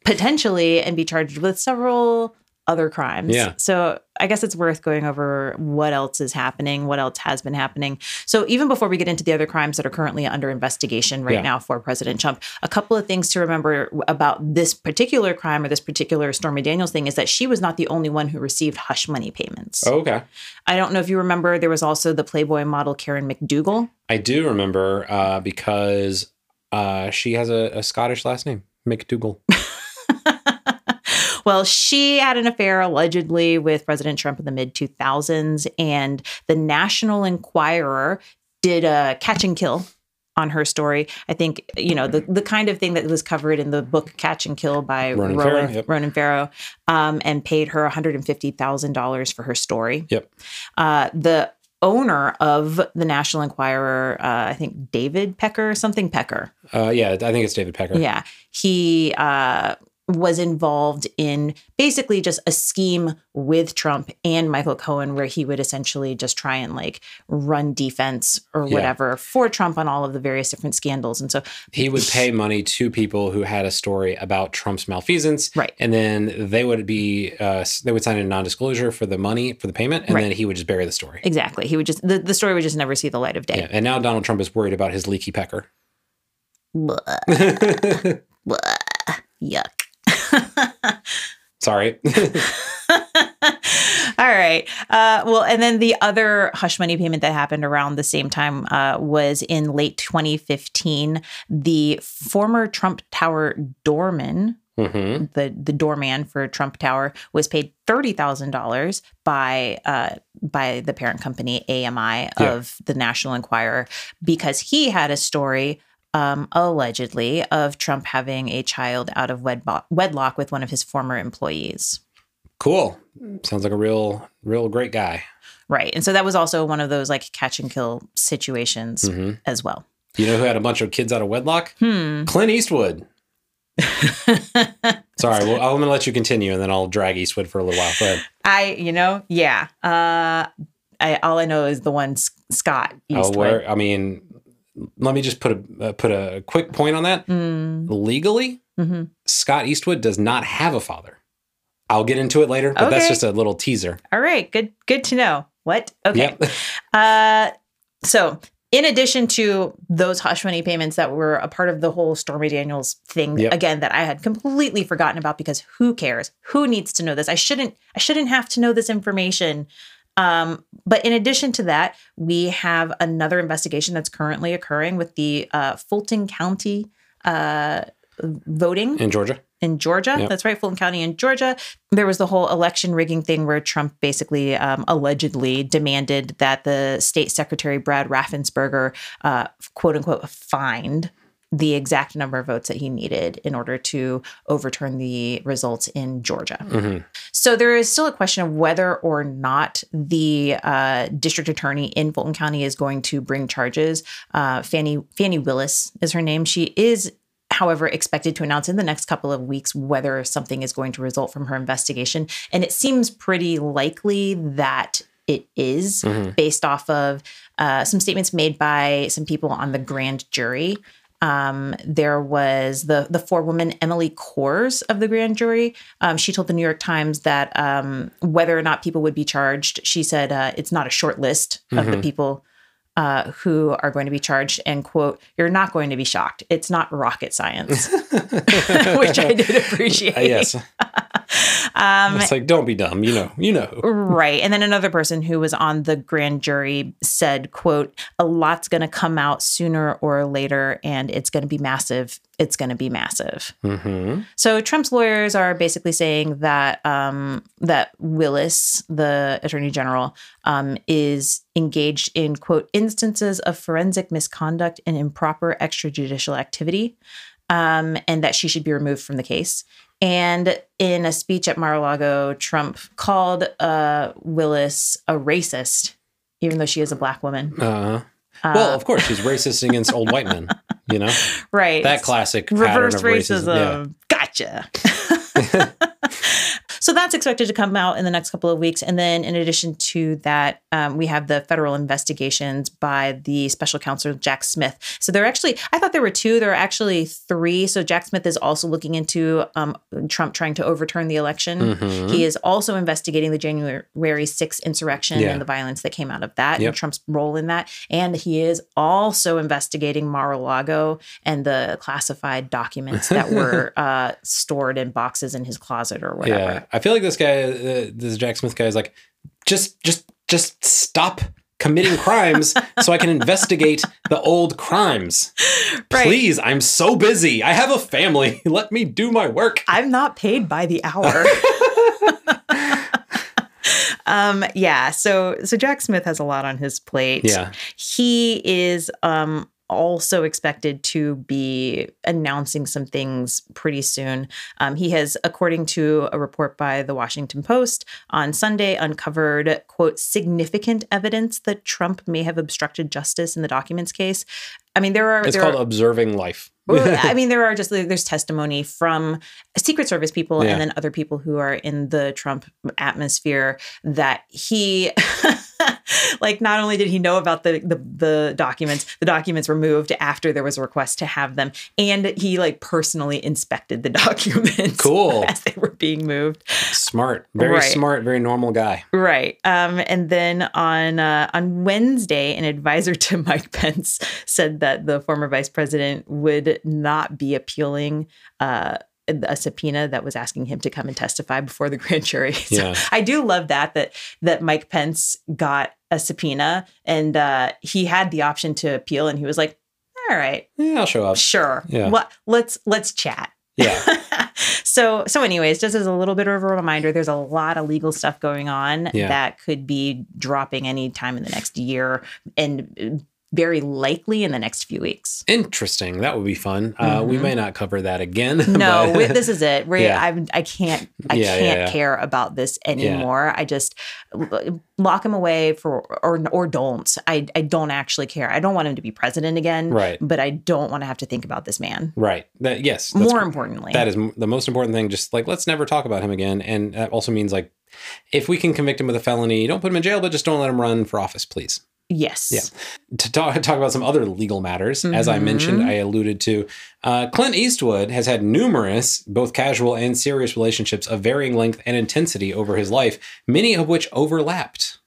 potentially and be charged with several other crimes. Yeah. So I guess it's worth going over what else is happening, what else has been happening. So even before we get into the other crimes that are currently under investigation right Yeah. now for President Trump, a couple of things to remember about this particular crime or this particular Stormy Daniels thing is that she was not the only one who received hush money payments. okay. I don't know if you remember, there was also the Playboy model Karen McDougal. I do remember uh, because uh, she has a, a Scottish last name, McDougal. [LAUGHS] well, she had an affair allegedly with President Trump in the mid 2000s, and the National Enquirer did a catch and kill on her story. I think you know the the kind of thing that was covered in the book Catch and Kill by Ronan Ronan, Farrow, yep. Ronan Farrow, um, and paid her one hundred and fifty thousand dollars for her story. Yep. Uh, the owner of the National Enquirer, uh, I think David Pecker, something Pecker. Uh, yeah, I think it's David Pecker. Yeah, he uh, was involved in basically just a scheme with Trump and Michael Cohen, where he would essentially just try and like run defense or Yeah. whatever for Trump on all of the various different scandals. And so, He would pay money to people who had a story about Trump's malfeasance, Right. And then they would be uh, they would sign a non-disclosure for the money for the payment, and Right. then he would just bury the story. exactly, he would just the, the story would just never see the light of day. Yeah. And now Donald Trump is worried about his leaky pecker. Blah, [LAUGHS] blah, yuck. [LAUGHS] Sorry. [LAUGHS] All right. Uh, well, and then the other hush money payment that happened around the same time uh, was in late 2015. The former Trump Tower doorman, hmm the the doorman for Trump Tower, was paid thirty thousand dollars by uh, by the parent company AMI Yeah. of the National Enquirer because he had a story. Um, allegedly, of Trump having a child out of wedbo- wedlock with one of his former employees. Cool. Sounds like a real, real great guy. Right. And so that was also one of those like catch and kill situations hmm as well. You know who had a bunch of kids out of wedlock? Hmm. Clint Eastwood. [LAUGHS] Sorry, well, I'm going to let you continue, and then I'll drag Eastwood for a little while. Ahead. I, you know, yeah. Uh, I, all I know is the one Scott Oh, Eastwood. where? I mean, let me just put a uh, put a quick point on that. Mm, Legally, mhm. Scott Eastwood does not have a father. I'll get into it later, but that's just a little teaser. All right. Good. Good to know. What? Okay. Yep. [LAUGHS] Uh, so in addition to those hush money payments that were a part of the whole Stormy Daniels thing, Yep. again that I had completely forgotten about because who cares? Who needs to know this? I shouldn't. I shouldn't have to know this information. Um, but in addition to that, we have another investigation that's currently occurring with the uh, Fulton County uh, voting In Georgia. in Georgia. Yep. That's right, Fulton County in Georgia. There was the whole election rigging thing where Trump basically um, allegedly demanded that the state secretary, Brad Raffensperger, uh, quote unquote, find the exact number of votes that he needed in order to overturn the results in Georgia. hmm So there is still a question of whether or not the uh, district attorney in Fulton County is going to bring charges. Uh, Fani Fani Willis is her name. She is. However, expected to announce in the next couple of weeks whether something is going to result from her investigation. And it seems pretty likely that it is Mhm. based off of uh, some statements made by some people on the grand jury. Um, there was the the forewoman Emily Kohrs of the grand jury. Um, she told the New York Times that um, whether or not people would be charged, she said uh, it's not a short list of the Mhm. people uh, who are going to be charged. And quote, you're not going to be shocked. It's not rocket science, [LAUGHS] [LAUGHS] which I did appreciate. Uh, yes. [LAUGHS] Um, It's like, don't be dumb. You know, you know. right and then another person who was on the grand jury said quote a lot's going to come out sooner or later and it's going to be massive it's going to be massive hmm so trump's lawyers are basically saying that um, that willis the attorney general um, is engaged in quote instances of forensic misconduct and improper extrajudicial activity um, and that she should be removed from the case. And in a speech at Mar-a-Lago, Trump called uh, Willis a racist, even though she is a black woman. Uh, Uh, well, of course, she's racist against old white men. You know [LAUGHS] right. that classic reverse pattern of racism. racism. Gotcha. [LAUGHS] [LAUGHS] so that's expected to come out in the next couple of weeks. And then, in addition to that, um, we have the federal investigations by the special counsel, Jack Smith. So there are actually, I thought there were two, there are actually three. So Jack Smith is also looking into um, Trump trying to overturn the election. Mhm. He is also investigating the January 6th insurrection Yeah. and the violence that came out of that Yep. and Trump's role in that. And he is also investigating Mar-a-Lago and the classified documents that [LAUGHS] were uh, stored in boxes in his closet or whatever. Yeah, I feel like this guy, uh, this Jack Smith guy, is like, just, just, just stop committing crimes so I can [LAUGHS] investigate the old crimes. Right. Please, I'm so busy. I have a family. [LAUGHS] Let me do my work. I'm not paid by the hour. [LAUGHS] um yeah so so jack smith has a lot on his plate Yeah. he is um also expected to be announcing some things pretty soon. Um, he has, according to a report by the Washington Post on Sunday, uncovered, quote, significant evidence that Trump may have obstructed justice in the documents case. I mean, there are. It's there called are, observing life. [LAUGHS] I mean, there are just there's testimony from Secret Service people Yeah. and then other people who are in the Trump atmosphere that he, [LAUGHS] like, not only did he know about the, the the documents, the documents were moved after there was a request to have them, and he like personally inspected the [LAUGHS] documents. Cool. as they were being moved. Smart, very Right. smart, very normal guy. Right. Um, and then on uh, on Wednesday, an advisor to Mike Pence said that the former vice president would not be appealing uh, a subpoena that was asking him to come and testify before the [LAUGHS] grand jury. So Yeah. I do love that that that Mike Pence got a subpoena and uh, he had the option to appeal, and he was like, "All right, Yeah, I'll show up. sure, Yeah. Well, let's let's chat." Yeah, [LAUGHS] so so anyways just as a little bit of a reminder there's a lot of legal stuff going on Yeah. that could be dropping any time in the next year and very likely in the next few weeks interesting. That would be fun. Uh, we Mhm. may not cover that again. [LAUGHS] no but- this is it we Yeah. I'm, i can't i Yeah, can't yeah. care about this anymore i just lock him away for or or don't i i don't actually care i don't want him to be president again Right. but i don't want to have to think about this man right. That yes. more importantly That is m- the most important thing. Just like let's never talk about him again. And that also means like if we can convict him with a felony, don't put him in jail, but just don't let him run for office, please. Yes Yeah. To talk, [LAUGHS] talk about some other legal matters, as I mentioned, Mhm. I alluded to, uh, Clint Eastwood has had numerous, both casual and serious relationships of varying length and intensity over his life, many of which overlapped.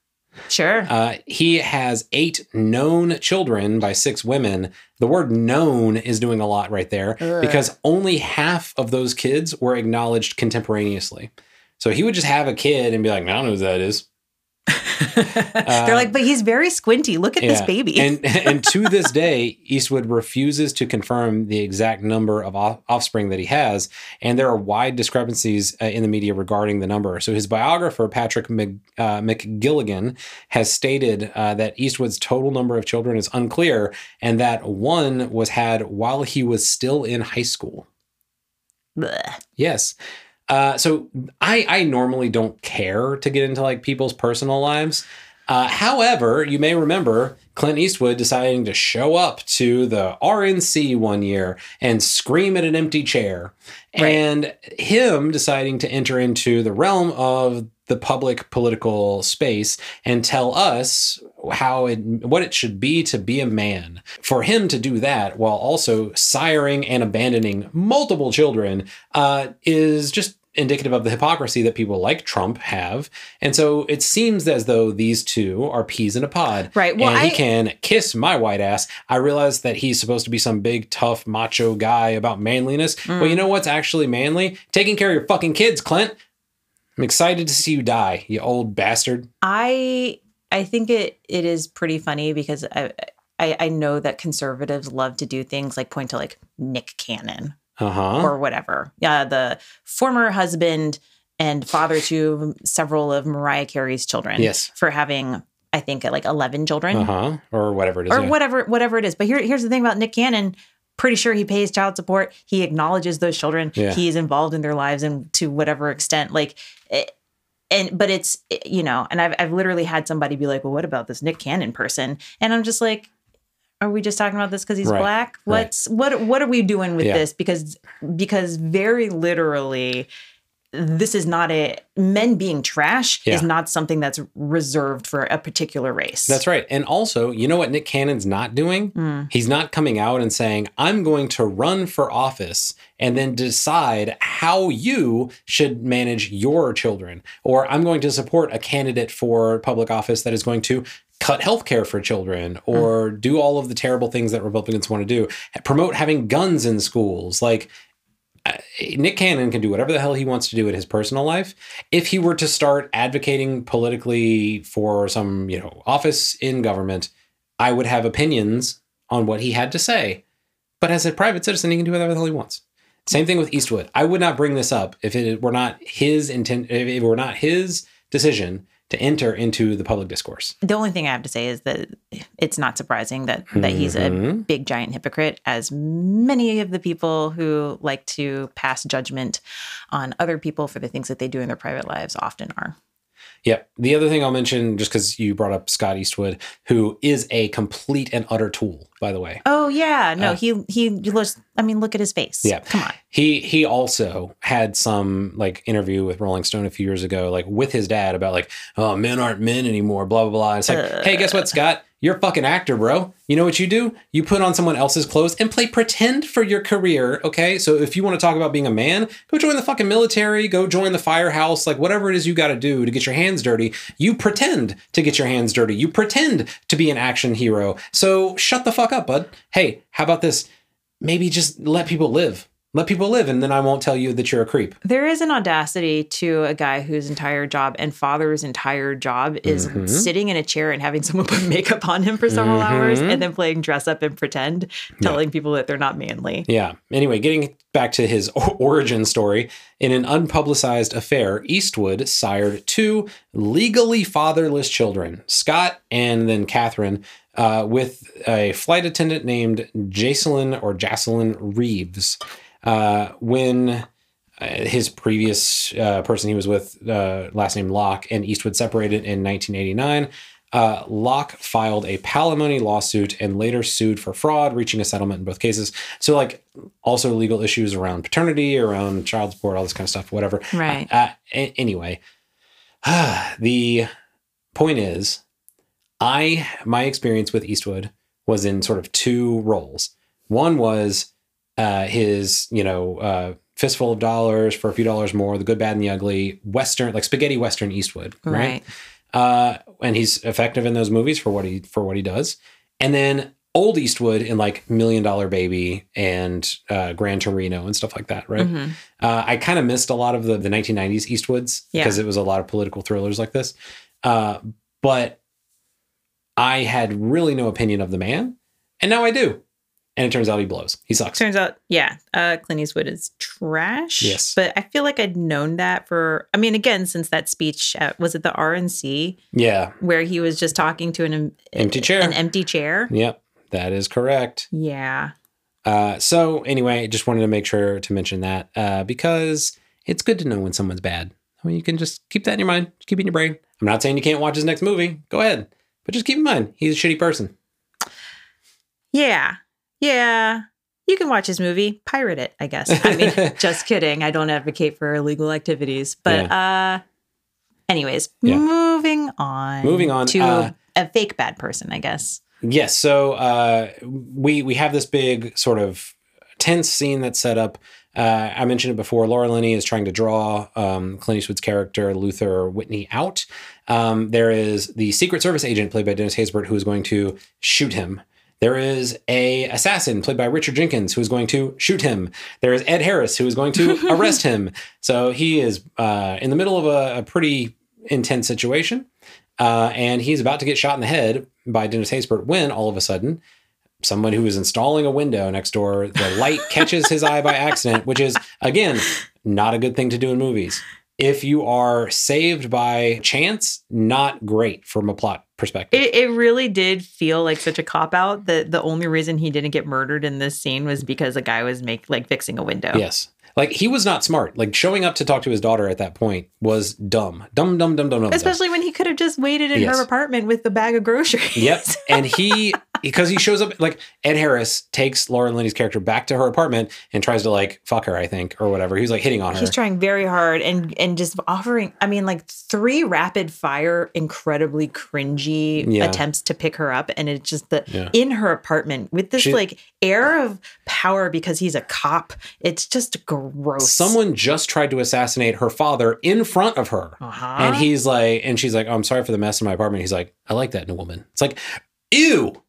sure Uh, he has eight known children by six women. The word known is doing a lot right there Ugh. because only half of those kids were acknowledged contemporaneously. So he would just have a kid and be like, I don't know who that is. [LAUGHS] They're like, but he's very squinty. Look at this baby. and [LAUGHS] and to this day, Eastwood refuses to confirm the exact number of off- offspring that he has, and there are wide discrepancies uh, in the media regarding the number. So his biographer Patrick Mc, uh, McGilligan has stated uh, that Eastwood's total number of children is unclear, and that one was had while he was still in high school. Blech. Yes. Uh, so I I normally don't care to get into like people's personal lives. Uh, however, you may remember Clint Eastwood deciding to show up to the RNC one year and scream at an empty chair, Right. and him deciding to enter into the realm of the public political space and tell us how it what it should be to be a man. For him to do that while also siring and abandoning multiple children uh, is just indicative of the hypocrisy that people like Trump have. And so it seems as though these two are peas in a pod. Right. Well, and he I- can kiss my white ass. I realize that he's supposed to be some big, tough, macho guy about manliness. Mm. But you know what's actually manly? Taking care of your fucking kids, Clint. I'm excited to see you die, you old bastard. I I think it it is pretty funny because I, I I know that conservatives love to do things like point to like Nick Cannon Uh huh. or whatever. Yeah, the former husband and father to several of Mariah Carey's children. Yes. For having I think like 11 children Uh huh. Or whatever it is. or yeah. whatever whatever it is. But here here's the thing about Nick Cannon. Pretty sure he pays child support. He acknowledges those children. Yeah. He is involved in their lives and to whatever extent. Like, it, and but it's eh, you know, and I've I've literally had somebody be like, "Well, what about this Nick Cannon person?" And I'm just like, "Are we just talking about this because he's Right. black? Right. What's what what are we doing with Yeah. this? Because because very literally." This is not a men being trash Yeah. is not something that's reserved for a particular race. That's right. And also, you know what Nick Cannon's not doing? Mm. He's not coming out and saying, I'm going to run for office and then decide how you should manage your children. Or I'm going to support a candidate for public office that is going to cut health care for children or do all of the terrible things that Republicans want to do, promote having guns in schools. Like, Nick Cannon can do whatever the hell he wants to do in his personal life. If he were to start advocating politically for some, you know, office in government, I would have opinions on what he had to say. But as a private citizen, he can do whatever the hell he wants. Same thing with Eastwood. I would not bring this up if it were not his intent, if it were not his decision to enter into the public discourse. The only thing I have to say is that it's not surprising that that he's a Mhm. big giant hypocrite, as many of the people who like to pass judgment on other people for the things that they do in their private lives often are. Yeah. The other thing I'll mention, just because you brought up Scott Eastwood, who is a complete and utter tool, by the way. Oh yeah, no, Uh, he he looks. I mean, look at his face. Yeah. come on. He he also had some like interview with Rolling Stone a few years ago, like with his dad about like, oh, men aren't men anymore, blah blah blah. And it's like, Uh. hey, guess what, Scott? You're a fucking actor, bro. You know what you do? You put on someone else's clothes and play pretend for your career. Okay, so if you want to talk about being a man, go join the fucking military, go join the firehouse, like whatever it is you got to do to get your hands dirty. You pretend to get your hands dirty. You pretend to be an action hero. So shut the fuck up, bud. Hey, how about this? Maybe just let people live. Let people live, and then I won't tell you that you're a creep. There is an audacity to a guy whose entire job and father's entire job is Mhm. sitting in a chair and having [LAUGHS] someone put makeup on him for several hours Mhm. and then playing dress up and pretend, telling people that they're not manly. Yeah. Anyway, getting back to his origin story, in an unpublicized affair, Eastwood sired two legally fatherless children, Scott and then Catherine, uh, with a flight attendant named Jocelyn or Jocelyn Reeves. Uh, when uh, his previous uh, person he was with, uh, last name Locke, and Eastwood separated in 1989. Uh, Locke filed a palimony lawsuit and later sued for fraud, reaching a settlement in both cases. So, like, also legal issues around paternity, around child support, all this kind of stuff, whatever. Right. Uh, anyway, [SIGHS] the point is, I my experience with Eastwood was in sort of two roles. One was uh, his, you know, uh, fistful of dollars for a few dollars more, the good, bad, and the ugly, Western, like spaghetti Western Eastwood, right? Right. Uh, and he's effective in those movies for what he for what he does. And then old Eastwood in like Million Dollar Baby and uh, Gran Torino and stuff like that, right? Mhm. Uh, I kind of missed a lot of the, the 1990s Eastwoods Yeah. because it was a lot of political thrillers like this. Uh, but I had really no opinion of the man, and now I do. And it turns out he blows. He sucks. Turns out, yeah, uh, Clint Eastwood is trash. Yes. But I feel like I'd known that for, I mean, again, since that speech, at, was it the RNC, Yeah, where he was just talking to an empty chair. an empty chair? yep, that is correct. Yeah. Uh, so anyway, just wanted to make sure to mention that uh, because it's good to know when someone's bad. I mean, you can just keep that in your mind, just keep it in your brain. I'm not saying you can't watch his next movie. Go ahead, but just keep in mind he's a shitty person. Yeah. Yeah. You can watch his movie, pirate it, I guess. I mean, [LAUGHS] just kidding. I don't advocate for illegal activities. But uh anyways, Yeah. moving on. Moving on, to uh, a fake bad person, I guess. Yes. So uh, we we have this big sort of tense scene that's set up. Uh, I mentioned it before. Laura Linney is trying to draw um, Clint Eastwood's character Luther Whitney out. Um, there is the Secret Service agent played by Dennis Haysbert who is going to shoot him. There is a assassin played by Richard Jenkins who is going to shoot him. There is Ed Harris who is going to [LAUGHS] arrest him. So he is uh, in the middle of a, a pretty intense situation, uh, and he's about to get shot in the head by Dennis Haysbert when all of a sudden someone who is installing a window next door, the light catches his eye by accident, which is again not a good thing to do in movies. If you are saved by chance, not great from a plot perspective. It, it really did feel like such a cop out that the only reason he didn't get murdered in this scene was because a guy was make like fixing a window. Yes. Like he was not smart. Like showing up to talk to his daughter at that point was dumb. Dumb, dumb, dumb, dumb, dumb. dumb. Especially when he could have just waited in Yes. her apartment with the bag of groceries. Yep. [LAUGHS] And he, because he shows up, like Ed Harris takes Laura Linney's character back to her apartment and tries to like fuck her, I think, or whatever. He's like hitting on her. He's trying very hard and and just offering I mean like three rapid fire incredibly cringy Yeah. attempts to pick her up and it's just the Yeah. in her apartment with this She- like air of power because he's a cop. It's just gross. Someone just tried to assassinate her father in front of her. uh-huh. And he's like, and she's like, oh, I'm sorry for the mess in my apartment. He's like, I like that in a woman. It's like, ew,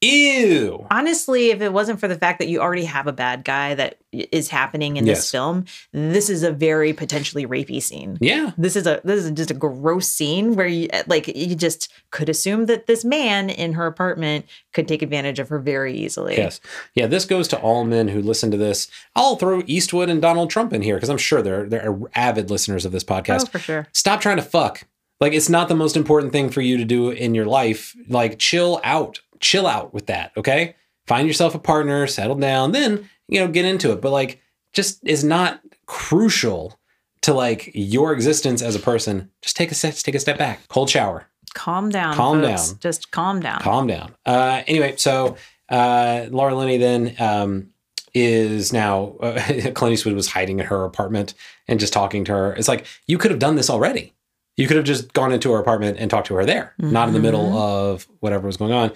ew. Honestly, if it wasn't for the fact that you already have a bad guy that is happening in Yes. this film, this is a very potentially rapey scene. Yeah. This is a this is just a gross scene where you eh, like you just could assume that this man in her apartment could take advantage of her very easily. Yes. Yeah. This goes to all men who listen to this. I'll throw Eastwood and Donald Trump in here because I'm sure they're they're avid listeners of this podcast. Oh, for sure. Stop trying to fuck. Like it's not the most important thing for you to do in your life. Like chill out. Chill out with that, okay? Find yourself a partner, settle down, then, you know, get into it. But like just is not crucial to like your existence as a person. Just take a step, take a step back. Cold shower. Calm down. Calm folks. down. Just calm down. Calm down. Uh, anyway, so uh, Laura Linney then um, is now uh, [LAUGHS] Clint Eastwood was hiding in her apartment and just talking to her. It's like you could have done this already. You could have just gone into her apartment and talked to her there, not in the middle Mhm. of whatever was going on.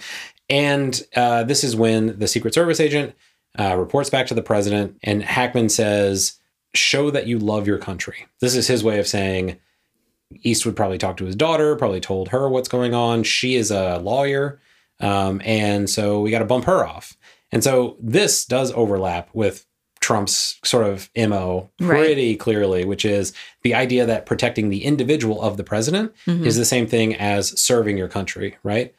And uh, this is when the Secret Service agent uh, reports back to the president, and Hackman says, "Show that you love your country." This is his way of saying Eastwood probably talked to his daughter, probably told her what's going on. She is a lawyer. Um, and so we got to bump her off. And so this does overlap with Trump's sort of MO Right. pretty clearly, which is the idea that protecting the individual of the president Mhm. is the same thing as serving your country, right?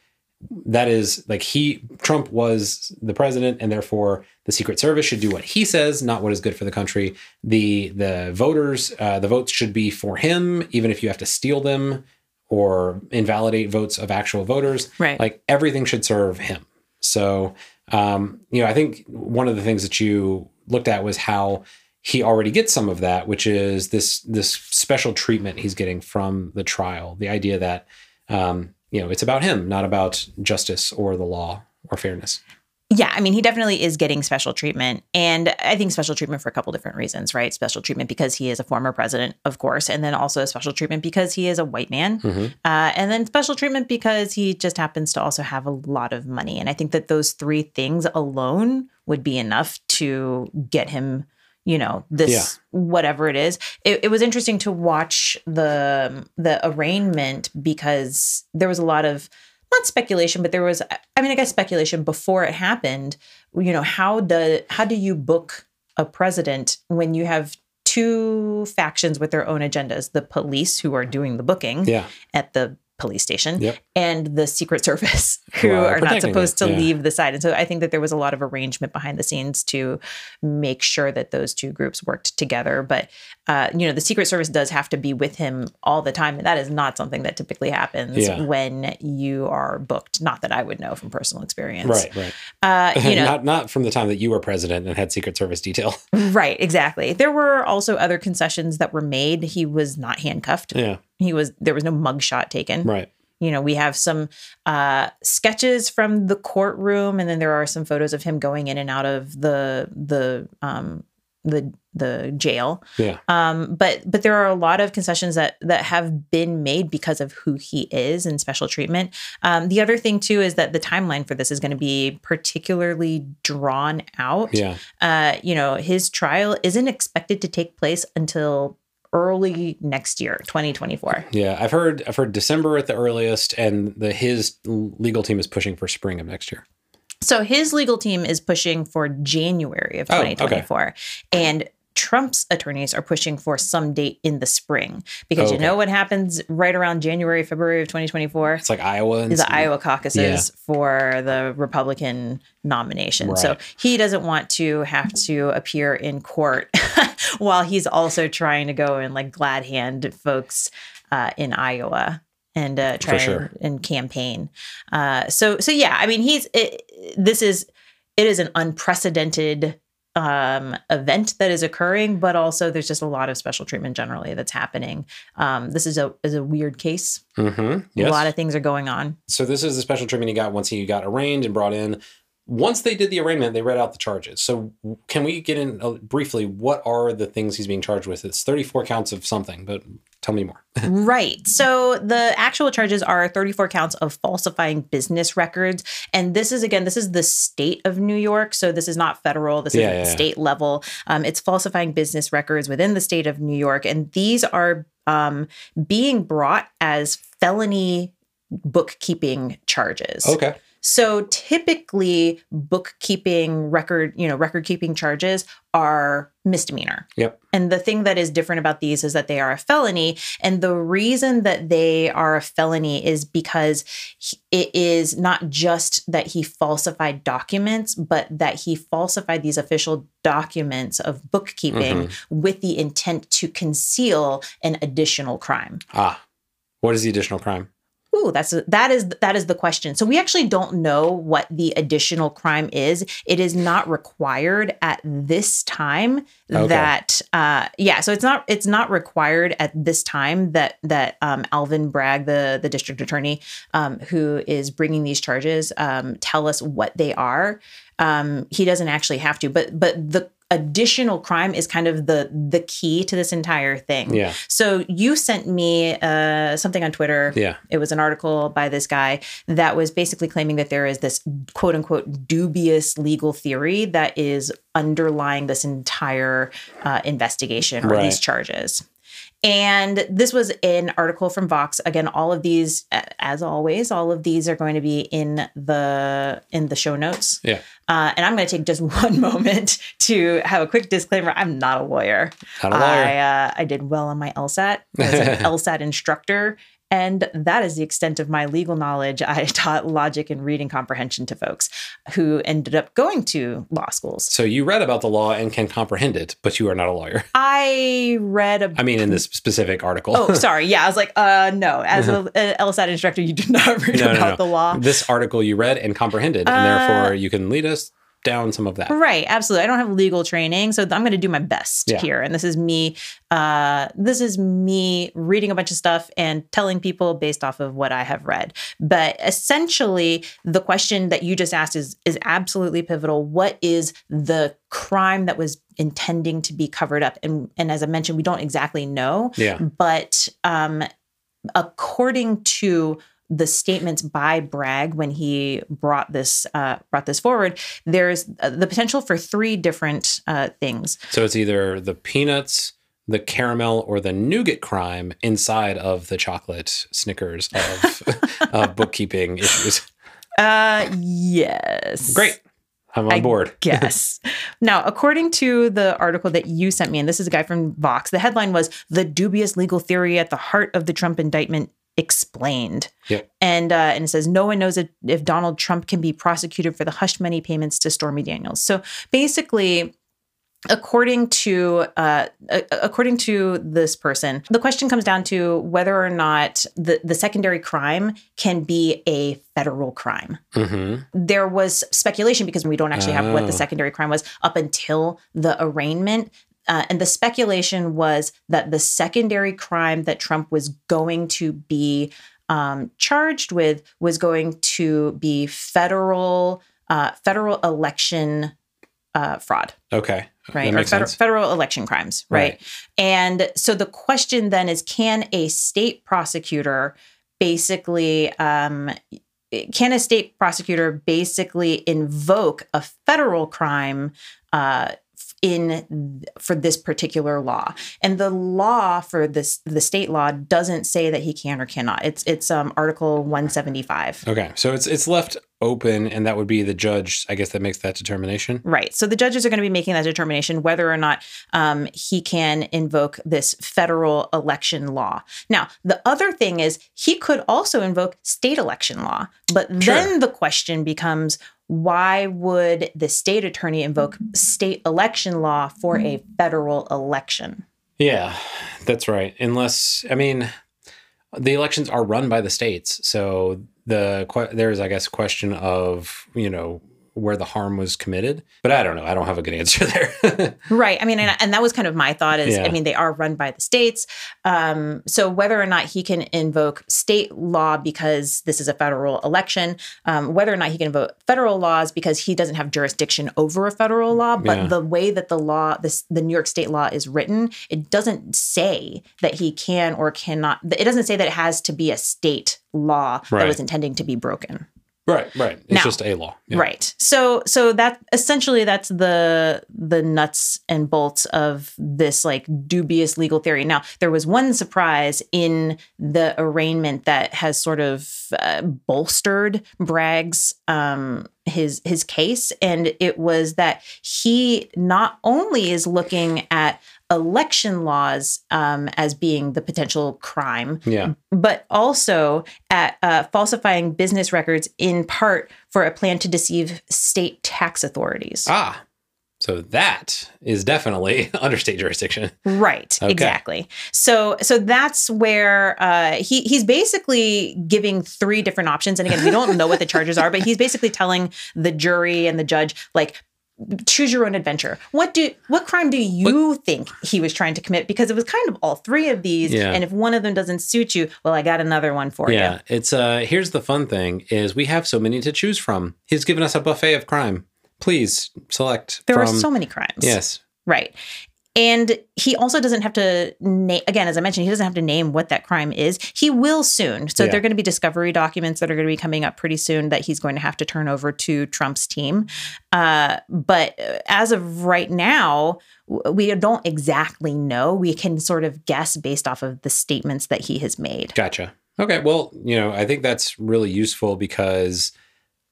That is like he, Trump was the president, and therefore the Secret Service should do what he says, not what is good for the country. The the voters, uh, the votes should be for him, even if you have to steal them or invalidate votes of actual voters. Right. Like everything should serve him. So, um, you know, I think one of the things that you looked at was how he already gets some of that, which is this this special treatment he's getting from the trial. The idea that um, you know it's about him, not about justice or the law or fairness. Yeah, I mean, he definitely is getting special treatment. And I think special treatment for a couple different reasons, right? Special treatment because he is a former president, of course, and then also special treatment because he is a white man. Mhm. Uh, and then special treatment because he just happens to also have a lot of money. And I think that those three things alone would be enough to get him, you know, this Yeah. whatever it is. It, it was interesting to watch the the arraignment because there was a lot of not speculation, but there was I mean, I guess speculation before it happened. You know, how do how do you book a president when you have two factions with their own agendas? The police who are doing the booking Yeah, at the police station Yep. and the secret service [LAUGHS] who are not supposed it, to yeah. leave the side and so i think that there was a lot of arrangement behind the scenes to make sure that those two groups worked together but uh, you know the secret service does have to be with him all the time and that is not something that typically happens Yeah. when you are booked not that i would know from personal experience right, right. uh, [LAUGHS] you know not not from the time that you were president and had Secret Service detail. [LAUGHS] right exactly there were also other concessions that were made he was not handcuffed yeah, he was there was no mugshot taken right. you know we have some uh sketches from the courtroom and then there are some photos of him going in and out of the the um the the jail. Yeah, um but but there are a lot of concessions that that have been made because of who he is and special treatment. Um the other thing too is that the timeline for this is going to be particularly drawn out. Yeah. uh you know his trial isn't expected to take place until early next year 2024 Yeah, I've heard I've heard December at the earliest, and the his legal team is pushing for spring of next year. So his legal team is pushing for January of Oh, okay. 2024. And Trump's attorneys are pushing for some date in the spring because Oh, you know what happens right around January, February of 2024? It's like Iowa and the Iowa caucuses for the Republican nomination. So he doesn't want to have to appear in court [LAUGHS] while he's also trying to go and like glad hand folks uh, in Iowa and uh, try sure. and, and campaign. Uh, so so yeah, I mean he's it, this is it is an unprecedented um, event that is occurring, but also there's just a lot of special treatment generally that's happening. Um, this is a is a weird case. Mhm, Yes. A lot of things are going on. so this is the special treatment he got once he got arraigned and brought in. Once they did the arraignment, they read out the charges. So can we get in uh, briefly? What are the things he's being charged with? It's 34 counts of something, but tell me more. [LAUGHS] right. So the actual charges are 34 counts of falsifying business records. And this is, again, this is the state of New York. So this is not federal, this Yeah, is yeah, yeah. state level. Um, it's falsifying business records within the state of New York. And these are um, being brought as felony bookkeeping charges. Okay. So typically bookkeeping record, you know, record keeping charges are misdemeanor. Yep. And the thing that is different about these is that they are a felony. And the reason that they are a felony is because he- it is not just that he falsified documents, but that he falsified these official documents of bookkeeping with the intent to conceal an additional crime. Ah. What is the additional crime? Ooh, that's that is that is the question. So we actually don't know what the additional crime is. It is not required at this time Okay. that uh yeah, so it's not it's not required at this time that that um Alvin Bragg, the the district attorney um who is bringing these charges um tell us what they are. Um he doesn't actually have to, but but the additional crime is kind of the the key to this entire thing. Yeah. So you sent me uh, something on Twitter. Yeah. It was an article by this guy that was basically claiming that there is this quote unquote dubious legal theory that is underlying this entire uh, investigation or Right. these charges. And this was an article from Vox. Again, all of these, as always, all of these are going to be in the in the show notes. Yeah. Uh, and I'm going to take just [LAUGHS] one moment to have a quick disclaimer. I'm not a lawyer. Not a lawyer. I uh, I did well on my LSAT. I was an [LAUGHS] LSAT instructor, and that is the extent of my legal knowledge. I [LAUGHS] taught logic and reading comprehension to folks who ended up going to law schools. so you read about the law and can comprehend it, but you are not a lawyer. [LAUGHS] I read a I mean, in this [LAUGHS] specific article. Oh, sorry. Yeah, I was like, uh, no. As an LSAT instructor, you do not read No, no, about no. the law. This article you read and comprehended, and Uh, therefore you can lead us down some of that. Right, absolutely. I don't have legal training, so I'm going to do my best Yeah. here. And this is me. Uh, this is me reading a bunch of stuff and telling people based off of what I have read. But essentially, the question that you just asked is is absolutely pivotal. What is the crime that was intending to be covered up? And and as I mentioned, we don't exactly know. Yeah. But um, according to the statements by Bragg when he brought this uh, brought this forward, there's uh, the potential for three different uh, things. So it's either the peanuts, the caramel, or the nougat crime inside of the chocolate Snickers of, [LAUGHS] of bookkeeping issues. Uh, yes, Great. I'm on I board. [LAUGHS] Yes. now, according to the article that you sent me, and this is a guy from Vox, the headline was "The Dubious Legal Theory at the Heart of the Trump Indictment." Explained, Yep. and uh, and it says no one knows if, if Donald Trump can be prosecuted for the hush money payments to Stormy Daniels. So basically, according to uh, according to this person, the question comes down to whether or not the the secondary crime can be a federal crime hmm there was speculation because we don't actually have what Oh. the secondary crime was up until the arraignment. Uh, and the speculation was that the secondary crime that Trump was going to be um, charged with was going to be federal uh, federal election uh, fraud Okay. right? Or federal, federal election crimes, right? Right. And so the question then is can a state prosecutor basically um, can a state prosecutor basically invoke a federal crime uh, in for this particular law and the law for this the state law doesn't say that he can or cannot it's it's um article 175 Okay. So it's it's left open, and that would be the judge, I guess, that makes that determination. Right. So the judges are going to be making that determination whether or not um, he can invoke this federal election law. Now, the other thing is he could also invoke state election law. But then the question becomes why would the state attorney invoke mm-hmm. state election law for a mm-hmm. federal election? Yeah, that's right. Unless, I mean, the elections are run by the states, so the there's, I guess, a question of you know where the harm was committed. But I don't know. I don't have a good answer [LAUGHS] there. Right. I mean, and, and that was kind of my thought is, Yeah. I mean, they are run by the states. Um, so whether or not he can invoke state law because this is a federal election, um, whether or not he can invoke federal laws because he doesn't have jurisdiction over a federal law, but Yeah. the way that the law, this the New York State law is written, it doesn't say that he can or cannot. It doesn't say that it has to be a state law that was intending to be broken. Right, right. It's Now- just a law. Yeah. Right. So so that essentially that's the the nuts and bolts of this like dubious legal theory. Now, there was one surprise in the arraignment that has sort of uh, bolstered Bragg's um his his case and it was that he not only is looking at election laws um, as being the potential crime Yeah. but also at uh, falsifying business records in part for a plan to deceive state tax authorities. Ah. So that is definitely [LAUGHS] under state jurisdiction. Right, Okay. exactly. So so that's where uh, he he's basically giving three different options. And again, we don't know what the charges are, but he's basically telling the jury and the judge like choose your own adventure. What do what crime do you think he was trying to commit? Because it was kind of all three of these, Yeah. and if one of them doesn't suit you, well, I got another one for you. Yeah, it's uh here's the fun thing is we have so many to choose from. He's given us a buffet of crime. Please select There from are so many crimes. Yes. Right. And he also doesn't have to name, again, as I mentioned, he doesn't have to name what that crime is. He will soon. So Yeah. there are going to be discovery documents that are going to be coming up pretty soon that he's going to have to turn over to Trump's team. Uh, but uh, as of right now, we don't exactly know. We can sort of guess based off of the statements that he has made. Gotcha. Okay. Well, you know, I think that's really useful because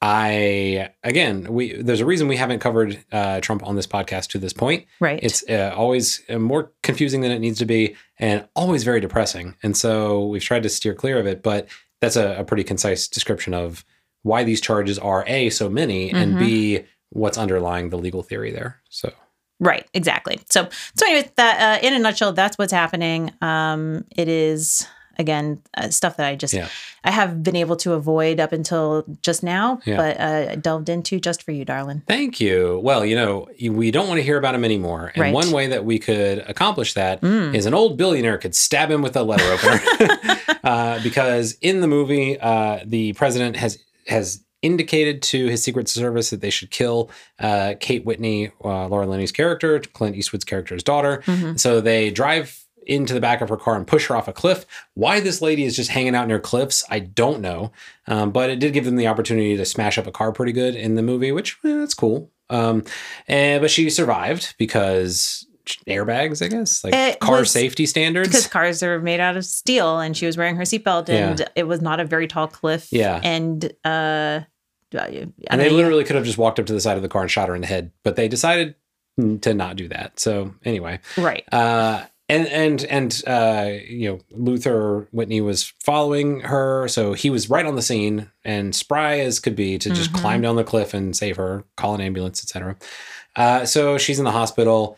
I, again, we there's a reason we haven't covered uh, Trump on this podcast to this point. Right. It's uh, always uh, more confusing than it needs to be, and always very depressing. And so we've tried to steer clear of it. But that's a, a pretty concise description of why these charges are a so many, and Mhm. b what's underlying the legal theory there. So Right, exactly. So, so anyway, that uh, in a nutshell, that's what's happening. Um, it is again uh, stuff that I just Yeah. I have been able to avoid up until just now, Yeah. but uh, I delved into just for you, darling. Thank you. Well, you know, we don't want to hear about him anymore. And Right. one way that we could accomplish that is Mm. an old billionaire could stab him with a letter opener. [LAUGHS] [LAUGHS] uh, because in the movie, uh, the president has has indicated to his Secret Service that they should kill uh, Kate Whitney, uh, Laura Linney's character, Clint Eastwood's character's daughter. Mhm. So they drive into the back of her car and push her off a cliff. Why this lady is just hanging out near cliffs, I don't know. Um, but it did give them the opportunity to smash up a car pretty good in the movie, which eh, that's cool. Um, and but she survived because airbags, I guess, like It car was- safety standards. Because cars are made out of steel, and she was wearing her seatbelt, and it was not a very tall cliff. Yeah. and uh, and they literally could have just walked up to the side of the car and shot her in the head, but they decided to not do that. So anyway, right. uh, and and and uh, you know Luther Whitney was following her, so he was right on the scene and spry as could be to just Mhm. climb down the cliff and save her, call an ambulance, etc. Uh, so she's in the hospital.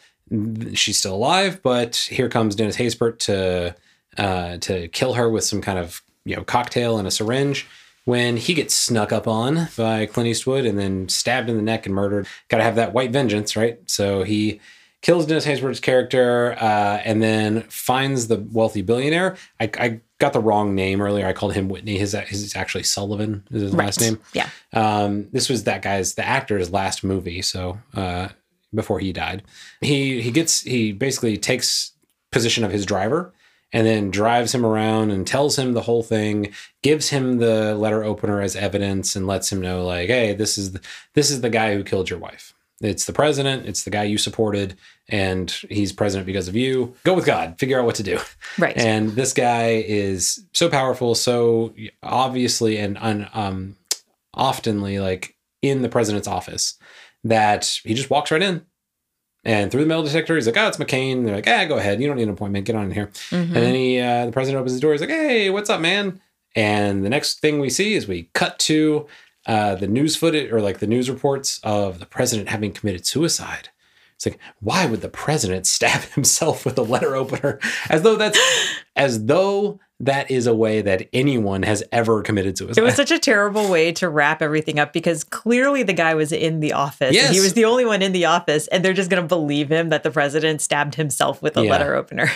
She's still alive, but here comes Dennis Haysbert to uh, to kill her with some kind of you know cocktail and a syringe. When he gets snuck up on by Clint Eastwood and then stabbed in the neck and murdered, got to have that white vengeance, right? So he kills Dennis Haysbert's character, uh, and then finds the wealthy billionaire. I, I got the wrong name earlier. I called him Whitney. His his actually Sullivan is his last name. Yeah. Um, this was that guy's the actor's last movie. So uh, before he died, he he gets he basically takes position of his driver and then drives him around and tells him the whole thing gives him the letter opener as evidence and lets him know like hey this is the, this is the guy who killed your wife it's the president it's the guy you supported and he's president because of you go with god figure out what to do Right. [LAUGHS] and this guy is so powerful so obviously and un, um oftenly like in the president's office that he just walks right in and through the metal detector he's like oh it's mccain they're like ah go ahead you don't need an appointment get on in here Mhm. and then he, uh, the president opens the door. He's like, "Hey, what's up, man?" And the next thing we see is we cut to uh, the news footage or like the news reports of the president having committed suicide. It's like, why would the president [LAUGHS] stab himself with a letter opener? As though that's [LAUGHS] as though that is a way that anyone has ever committed suicide. It was such a terrible way to wrap everything up because clearly the guy was in the office. Yes. He was the only one in the office, and they're just going to believe him that the president stabbed himself with a Yeah. letter opener.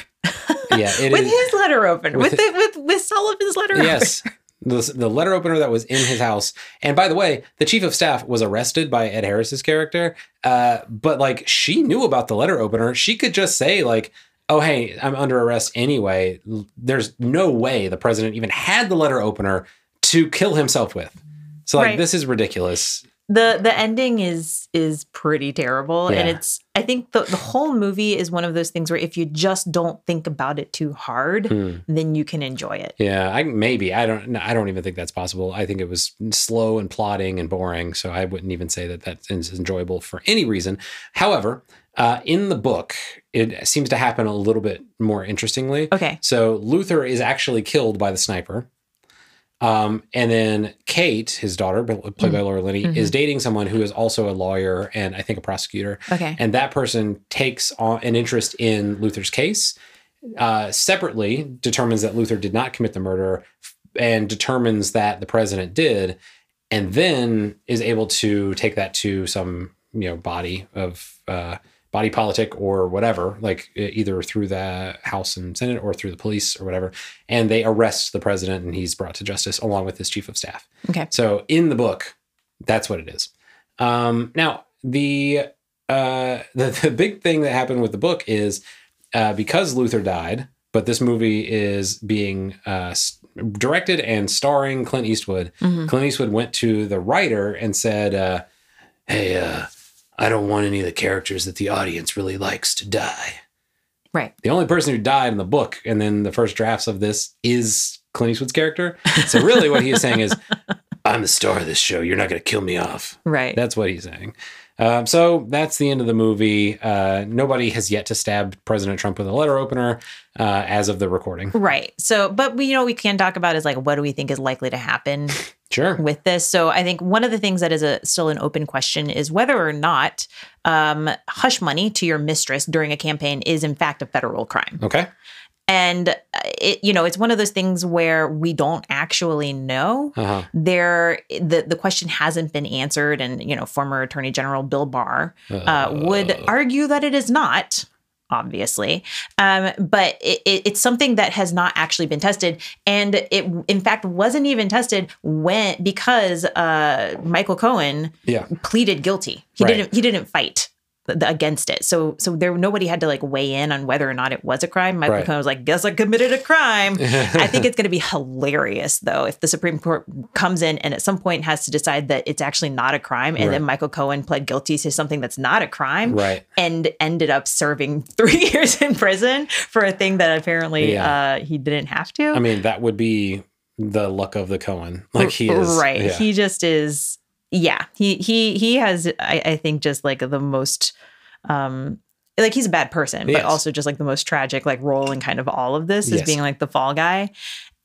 yeah, it [LAUGHS] with is- his letter opener. with With, the, with with Sullivan's letter yes. The, the letter opener that was in his house. And by the way, the chief of staff was arrested by Ed Harris's character. Uh, but like she knew about the letter opener. She could just say, like, oh, hey, I'm under arrest anyway. There's no way the president even had the letter opener to kill himself with. So like Right. this is ridiculous. The the ending is is pretty terrible and it's i think the, the whole movie is one of those things where if you just don't think about it too hard Hmm. then you can enjoy it Yeah, I maybe I don't. I don't even think that's possible. I think it was slow and plodding and boring. So I wouldn't even say that that is enjoyable for any reason. However, uh, in the book, it seems to happen a little bit more interestingly. okay So Luther is actually killed by the sniper. Um, and then Kate, his daughter, played by Laura Linney, Mhm. is dating someone who is also a lawyer and I think a prosecutor. Okay. And that person takes on an interest in Luther's case, uh, separately determines that Luther did not commit the murder and determines that the president did, and then is able to take that to some you know body of uh, body politic or whatever, like either through the House and Senate or through the police or whatever, and they arrest the president and he's brought to justice along with his chief of staff. Okay. So in the book, that's what it is. Um, now the uh, the the big thing that happened with the book is uh, because Luther died, but this movie is being uh, directed and starring Clint Eastwood. Mhm. Clint Eastwood went to the writer and said, uh, "Hey, uh, I don't want any of the characters that the audience really likes to die." Right. The only person who died in the book and then the first drafts of this is Clint Eastwood's character. So really, what he is saying is, [LAUGHS] "I'm the star of this show. You're not going to kill me off." Right. That's what he's saying. Um, so that's the end of the movie. Uh, nobody has yet to stab President Trump with a letter opener uh, as of the recording. Right. So, but we, you know, we can talk about is like, what do we think is likely to happen [LAUGHS] Sure. with this? So, I think one of the things that is a still an open question is whether or not um, hush money to your mistress during a campaign is in fact a federal crime. Okay. And uh, it, you know, it's one of those things where we don't actually know. Uh huh. There, the the question hasn't been answered, and you know, former Attorney General Bill Barr uh, would argue that it is not obviously um, but it, it, it's something that has not actually been tested and it in fact wasn't even tested when because uh, michael cohen Yeah. pleaded guilty he Right. didn't he didn't fight against it so so there nobody had to like weigh in on whether or not it was a crime michael Right. cohen was like guess i committed a crime I think it's going to be hilarious, though, if the Supreme Court comes in and at some point has to decide that it's actually not a crime, and then Michael Cohen pled guilty to something that's not a crime, Right. and ended up serving [LAUGHS] three years in prison for a thing that apparently Yeah. uh, he didn't have to. I mean, that would be the luck of the Cohen. Like he is. right. Yeah. He just is. Yeah, he he he has. I, I think just like the most. um like he's a bad person, but also just like the most tragic like role in kind of all of this is Yes. being like the fall guy.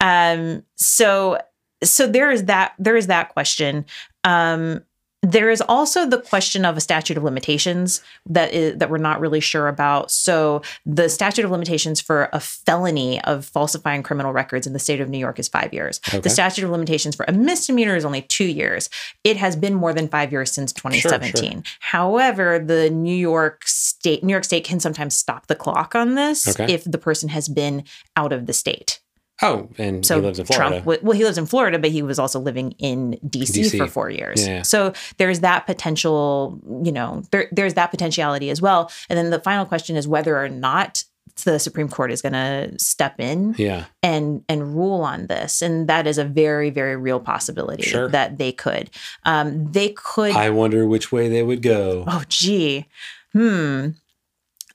Um so so there is that there is that question. Um there is also the question of a statute of limitations that is that we're not really sure about. So the statute of limitations for a felony of falsifying criminal records in the state of New York is 5 years. Okay. The statute of limitations for a misdemeanor is only 2 years. It has been more than 5 years since 2017. However, the New York state New York state can sometimes stop the clock on this Okay. if the person has been out of the state. Oh, and So he lives in Florida. Trump, well, he lives in Florida, but he was also living in DC, DC. for four years. Yeah. So there's that potential, you know, there, there's that potentiality as well. And then the final question is whether or not the Supreme Court is going to step in yeah. and and rule on this, and that is a very very real possibility Sure. that they could. Um, they could. I wonder which way they would go. Oh, gee. Hmm.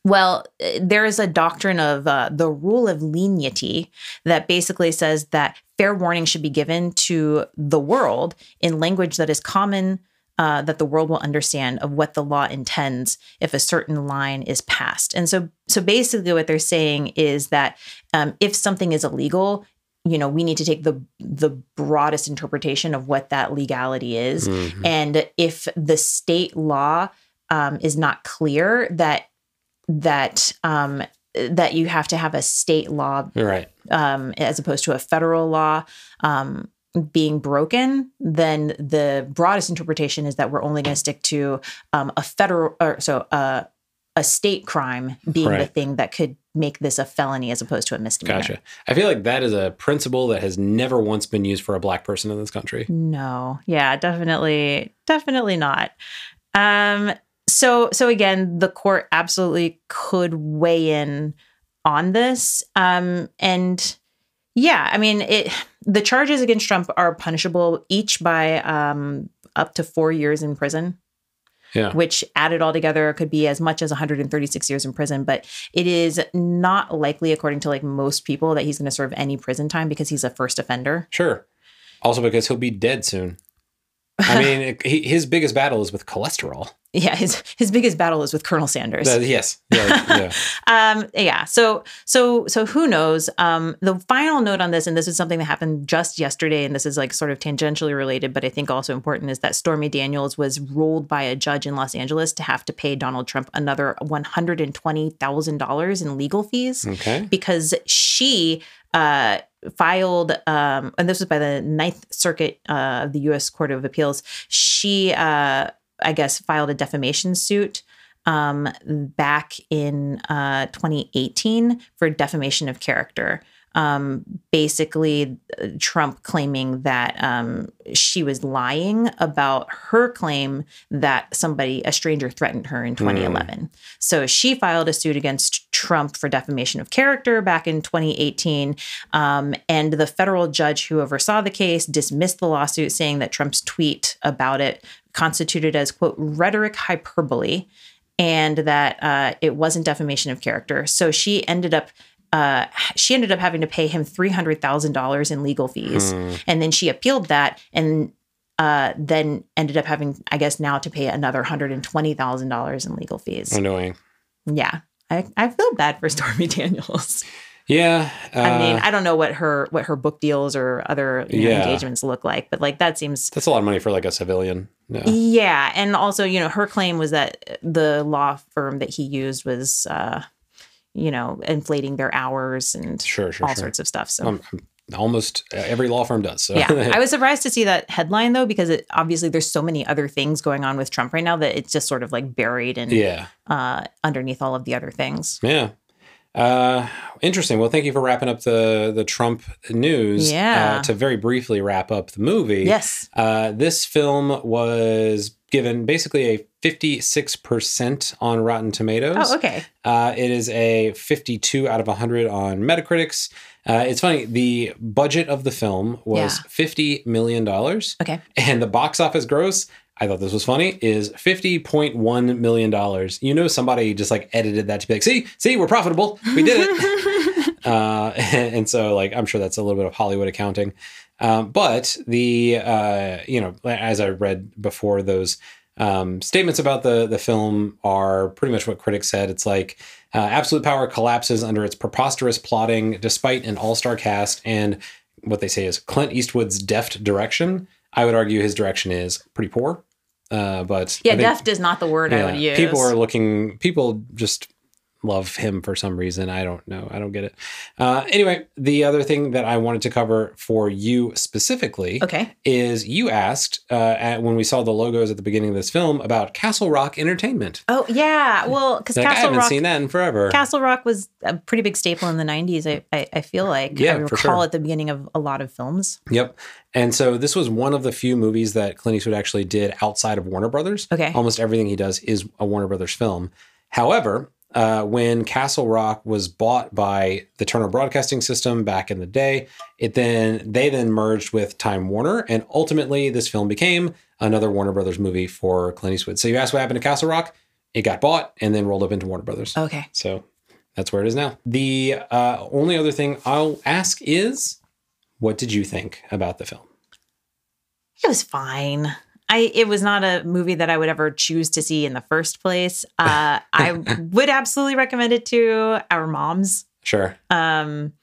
Well, eh, there is a doctrine of uh, the rule of lenity that basically says that fair warning should be given to the world in language that is common, uh, that the world will understand of what the law intends if a certain line is passed. And so, so basically, what they're saying is that um, if something is illegal, you know, we need to take the the broadest interpretation of what that legality is. Mhm. And if the state law um, is not clear that that um, that you have to have a state law Right. um, as opposed to a federal law um, being broken, then the broadest interpretation is that we're only going to stick to um, a federal or so uh, a state crime being the thing that could make this a felony as opposed to a misdemeanor. Gotcha. I feel like that is a principle that has never once been used for a black person in this country. No. Yeah, definitely definitely not. Um so so again, the court absolutely could weigh in on this. Um and yeah, I mean it the charges against Trump are punishable each by um up to 4 years in prison Yeah. which added all together could be as much as 136 years in prison but it is not likely according to like most people that he's going to serve any prison time because he's a first offender Sure. Also because he'll be dead soon. I [LAUGHS] mean, it- he, his biggest battle is with cholesterol. Yeah, his his biggest battle is with Colonel Sanders. Uh, yes. Yeah. yeah. [LAUGHS] um yeah so so so who knows um the final note on this and this is something that happened just yesterday and this is like sort of tangentially related but i think also important is that stormy daniels was ruled by a judge in los angeles to have to pay donald trump another $120000 in legal fees Okay. because she uh, filed, um, and this was by the Ninth Circuit uh, of the U.S. Court of Appeals. She, uh, I guess, filed a defamation suit um, back in uh, 2018 for defamation of character. Um, basically, uh, Trump claiming that um, she was lying about her claim that somebody, a stranger, threatened her in 2011. So she filed a suit against Trump for defamation of character back in 2018. Um, and the federal judge who oversaw the case dismissed the lawsuit, saying that Trump's tweet about it constituted as, quote, rhetoric hyperbole and that uh, it wasn't defamation of character. So she ended up. Uh, she ended up having to pay him three hundred thousand dollars in legal fees, Hmm. and then she appealed that, and uh, then ended up having, I guess, now to pay another hundred and twenty thousand dollars in legal fees. Annoying. Yeah, I, I feel bad for [LAUGHS] Stormy Daniels. Yeah. Uh, I mean, I don't know what her what her book deals or other you know, Yeah. engagements look like, but like that seems that's a lot of money for like a civilian. No. yeah. And also, you know, her claim was that the law firm that he used was, uh, you know, inflating their hours and Sure, sure, all sure. sorts of stuff. So. Um, almost every law firm does. So. yeah, [LAUGHS] I was surprised to see that headline though, because it, obviously there's so many other things going on with Trump right now that it's just sort of like buried and yeah. uh, underneath all of the other things. Yeah. Uh, interesting. Well, thank you for wrapping up the the Trump news. Yeah. Uh, to very briefly wrap up the movie. Yes. Uh, this film was given basically a 56% on Rotten Tomatoes. Oh, okay. Uh, it is a 52 out of 100 on Metacritic's. Uh, it's funny, the budget of the film was Yeah. $50 million. Okay. And the box office gross, I thought this was funny, is $50.1 million. You know, somebody just like edited that to be like, see, see, we're profitable. We did it. [LAUGHS] uh, and, [LAUGHS] and so, like, I'm sure that's a little bit of Hollywood accounting. Um, but the, uh, you know, as I read before, those um, statements about the the film are pretty much what critics said. It's like uh, absolute power collapses under its preposterous plotting, despite an all star cast and what they say is Clint Eastwood's deft direction. I would argue his direction is pretty poor. Uh, but Yeah, deft is not the word I would use. People are looking. People just love him for some reason. I don't know. I don't get it. Uh, anyway, the other thing that I wanted to cover for you specifically okay. is you asked uh, at, when we saw the logos at the beginning of this film about Castle Rock Entertainment. Oh yeah, well, because Like, I Castle haven't Rock, seen that in forever. Castle Rock was a pretty big staple in the '90s. I I, I feel like Yeah, I recall sure. at the beginning of a lot of films. Yep. And so this was one of the few movies that Clint Eastwood actually did outside of Warner Brothers. Okay. Almost everything he does is a Warner Brothers film. However, uh, when Castle Rock was bought by the Turner Broadcasting System back in the day, it then they then merged with Time Warner, and ultimately this film became another Warner Brothers movie for Clint Eastwood. So you asked what happened to Castle Rock? It got bought and then rolled up into Warner Brothers. Okay. So that's where it is now. The uh, only other thing I'll ask is, what did you think about the film? It was fine. I it was not a movie that I would ever choose to see in the first place. [LAUGHS] Uh, I would absolutely recommend it to our moms. Sure. Um,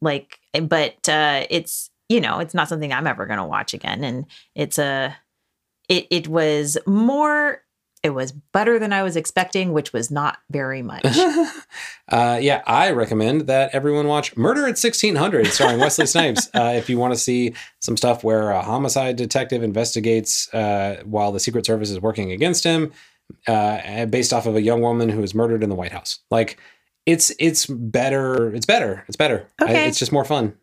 like, but uh, it's you know it's not something I'm ever going to watch again, and it's a it it was more. It was better than I was expecting, which was not very much. [LAUGHS] uh, yeah, I recommend that everyone watch Murder at 1600, starring Wesley [LAUGHS] Snipes. Uh, if you want to see some stuff where a homicide detective investigates uh, while the Secret Service is working against him, uh, based off of a young woman who was murdered in the White House. Like, it's it's better. It's better. It's better. I- Okay. it's just more fun.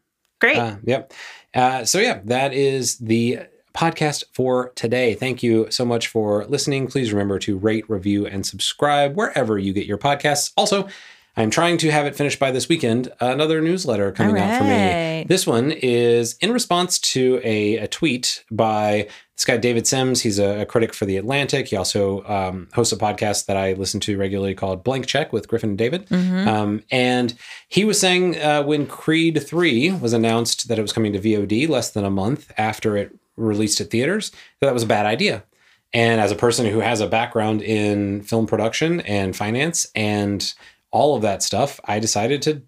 Great. Uh, yep. Uh, so yeah, that is the podcast for today. Thank you so much for listening. Please remember to rate, review, and subscribe wherever you get your podcasts. Also, I'm trying to have it finished by this weekend. Another newsletter coming out for me. This one is in response to a, a tweet by this guy David Sims. He's a, a critic for the Atlantic. He also um, hosts a podcast that I listen to regularly called Blank Check with Griffin and David. Mhm. Um, and he was saying uh, when Creed 3 was announced that it was coming to VOD less than a month after it released at theaters, that that was a bad idea. And as a person who has a background in film production and finance and all of that stuff, I decided to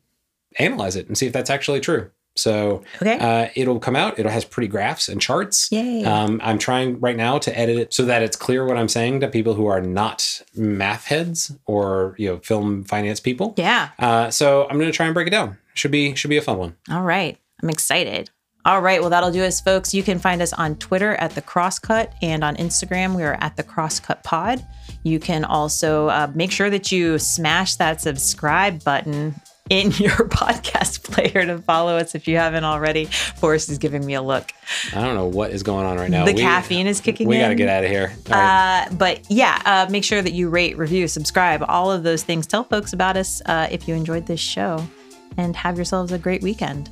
analyze it and see if that's actually true. So Okay. uh, it'll come out. It has pretty graphs and charts. Yay. Um, I'm trying right now to edit it so that it's clear what I'm saying to people who are not math heads or you know film finance people. yeah. Uh, so I'm going to try and break it down. Should be should be a fun one. All right. I'm excited. All right. Well, that'll do us, folks. You can find us on Twitter at The Crosscut and on Instagram, we are at The Crosscut Pod. You can also uh, make sure that you smash that subscribe button in [LAUGHS] your podcast player to follow us if you haven't already. Forrest is giving me a look. I don't know what is going on right now. The caffeine is kicking We in. We got to get out of here. Right. Uh, but yeah, uh, make sure that you rate, review, subscribe, all of those things. Tell folks about us uh, if you enjoyed this show and have yourselves a great weekend.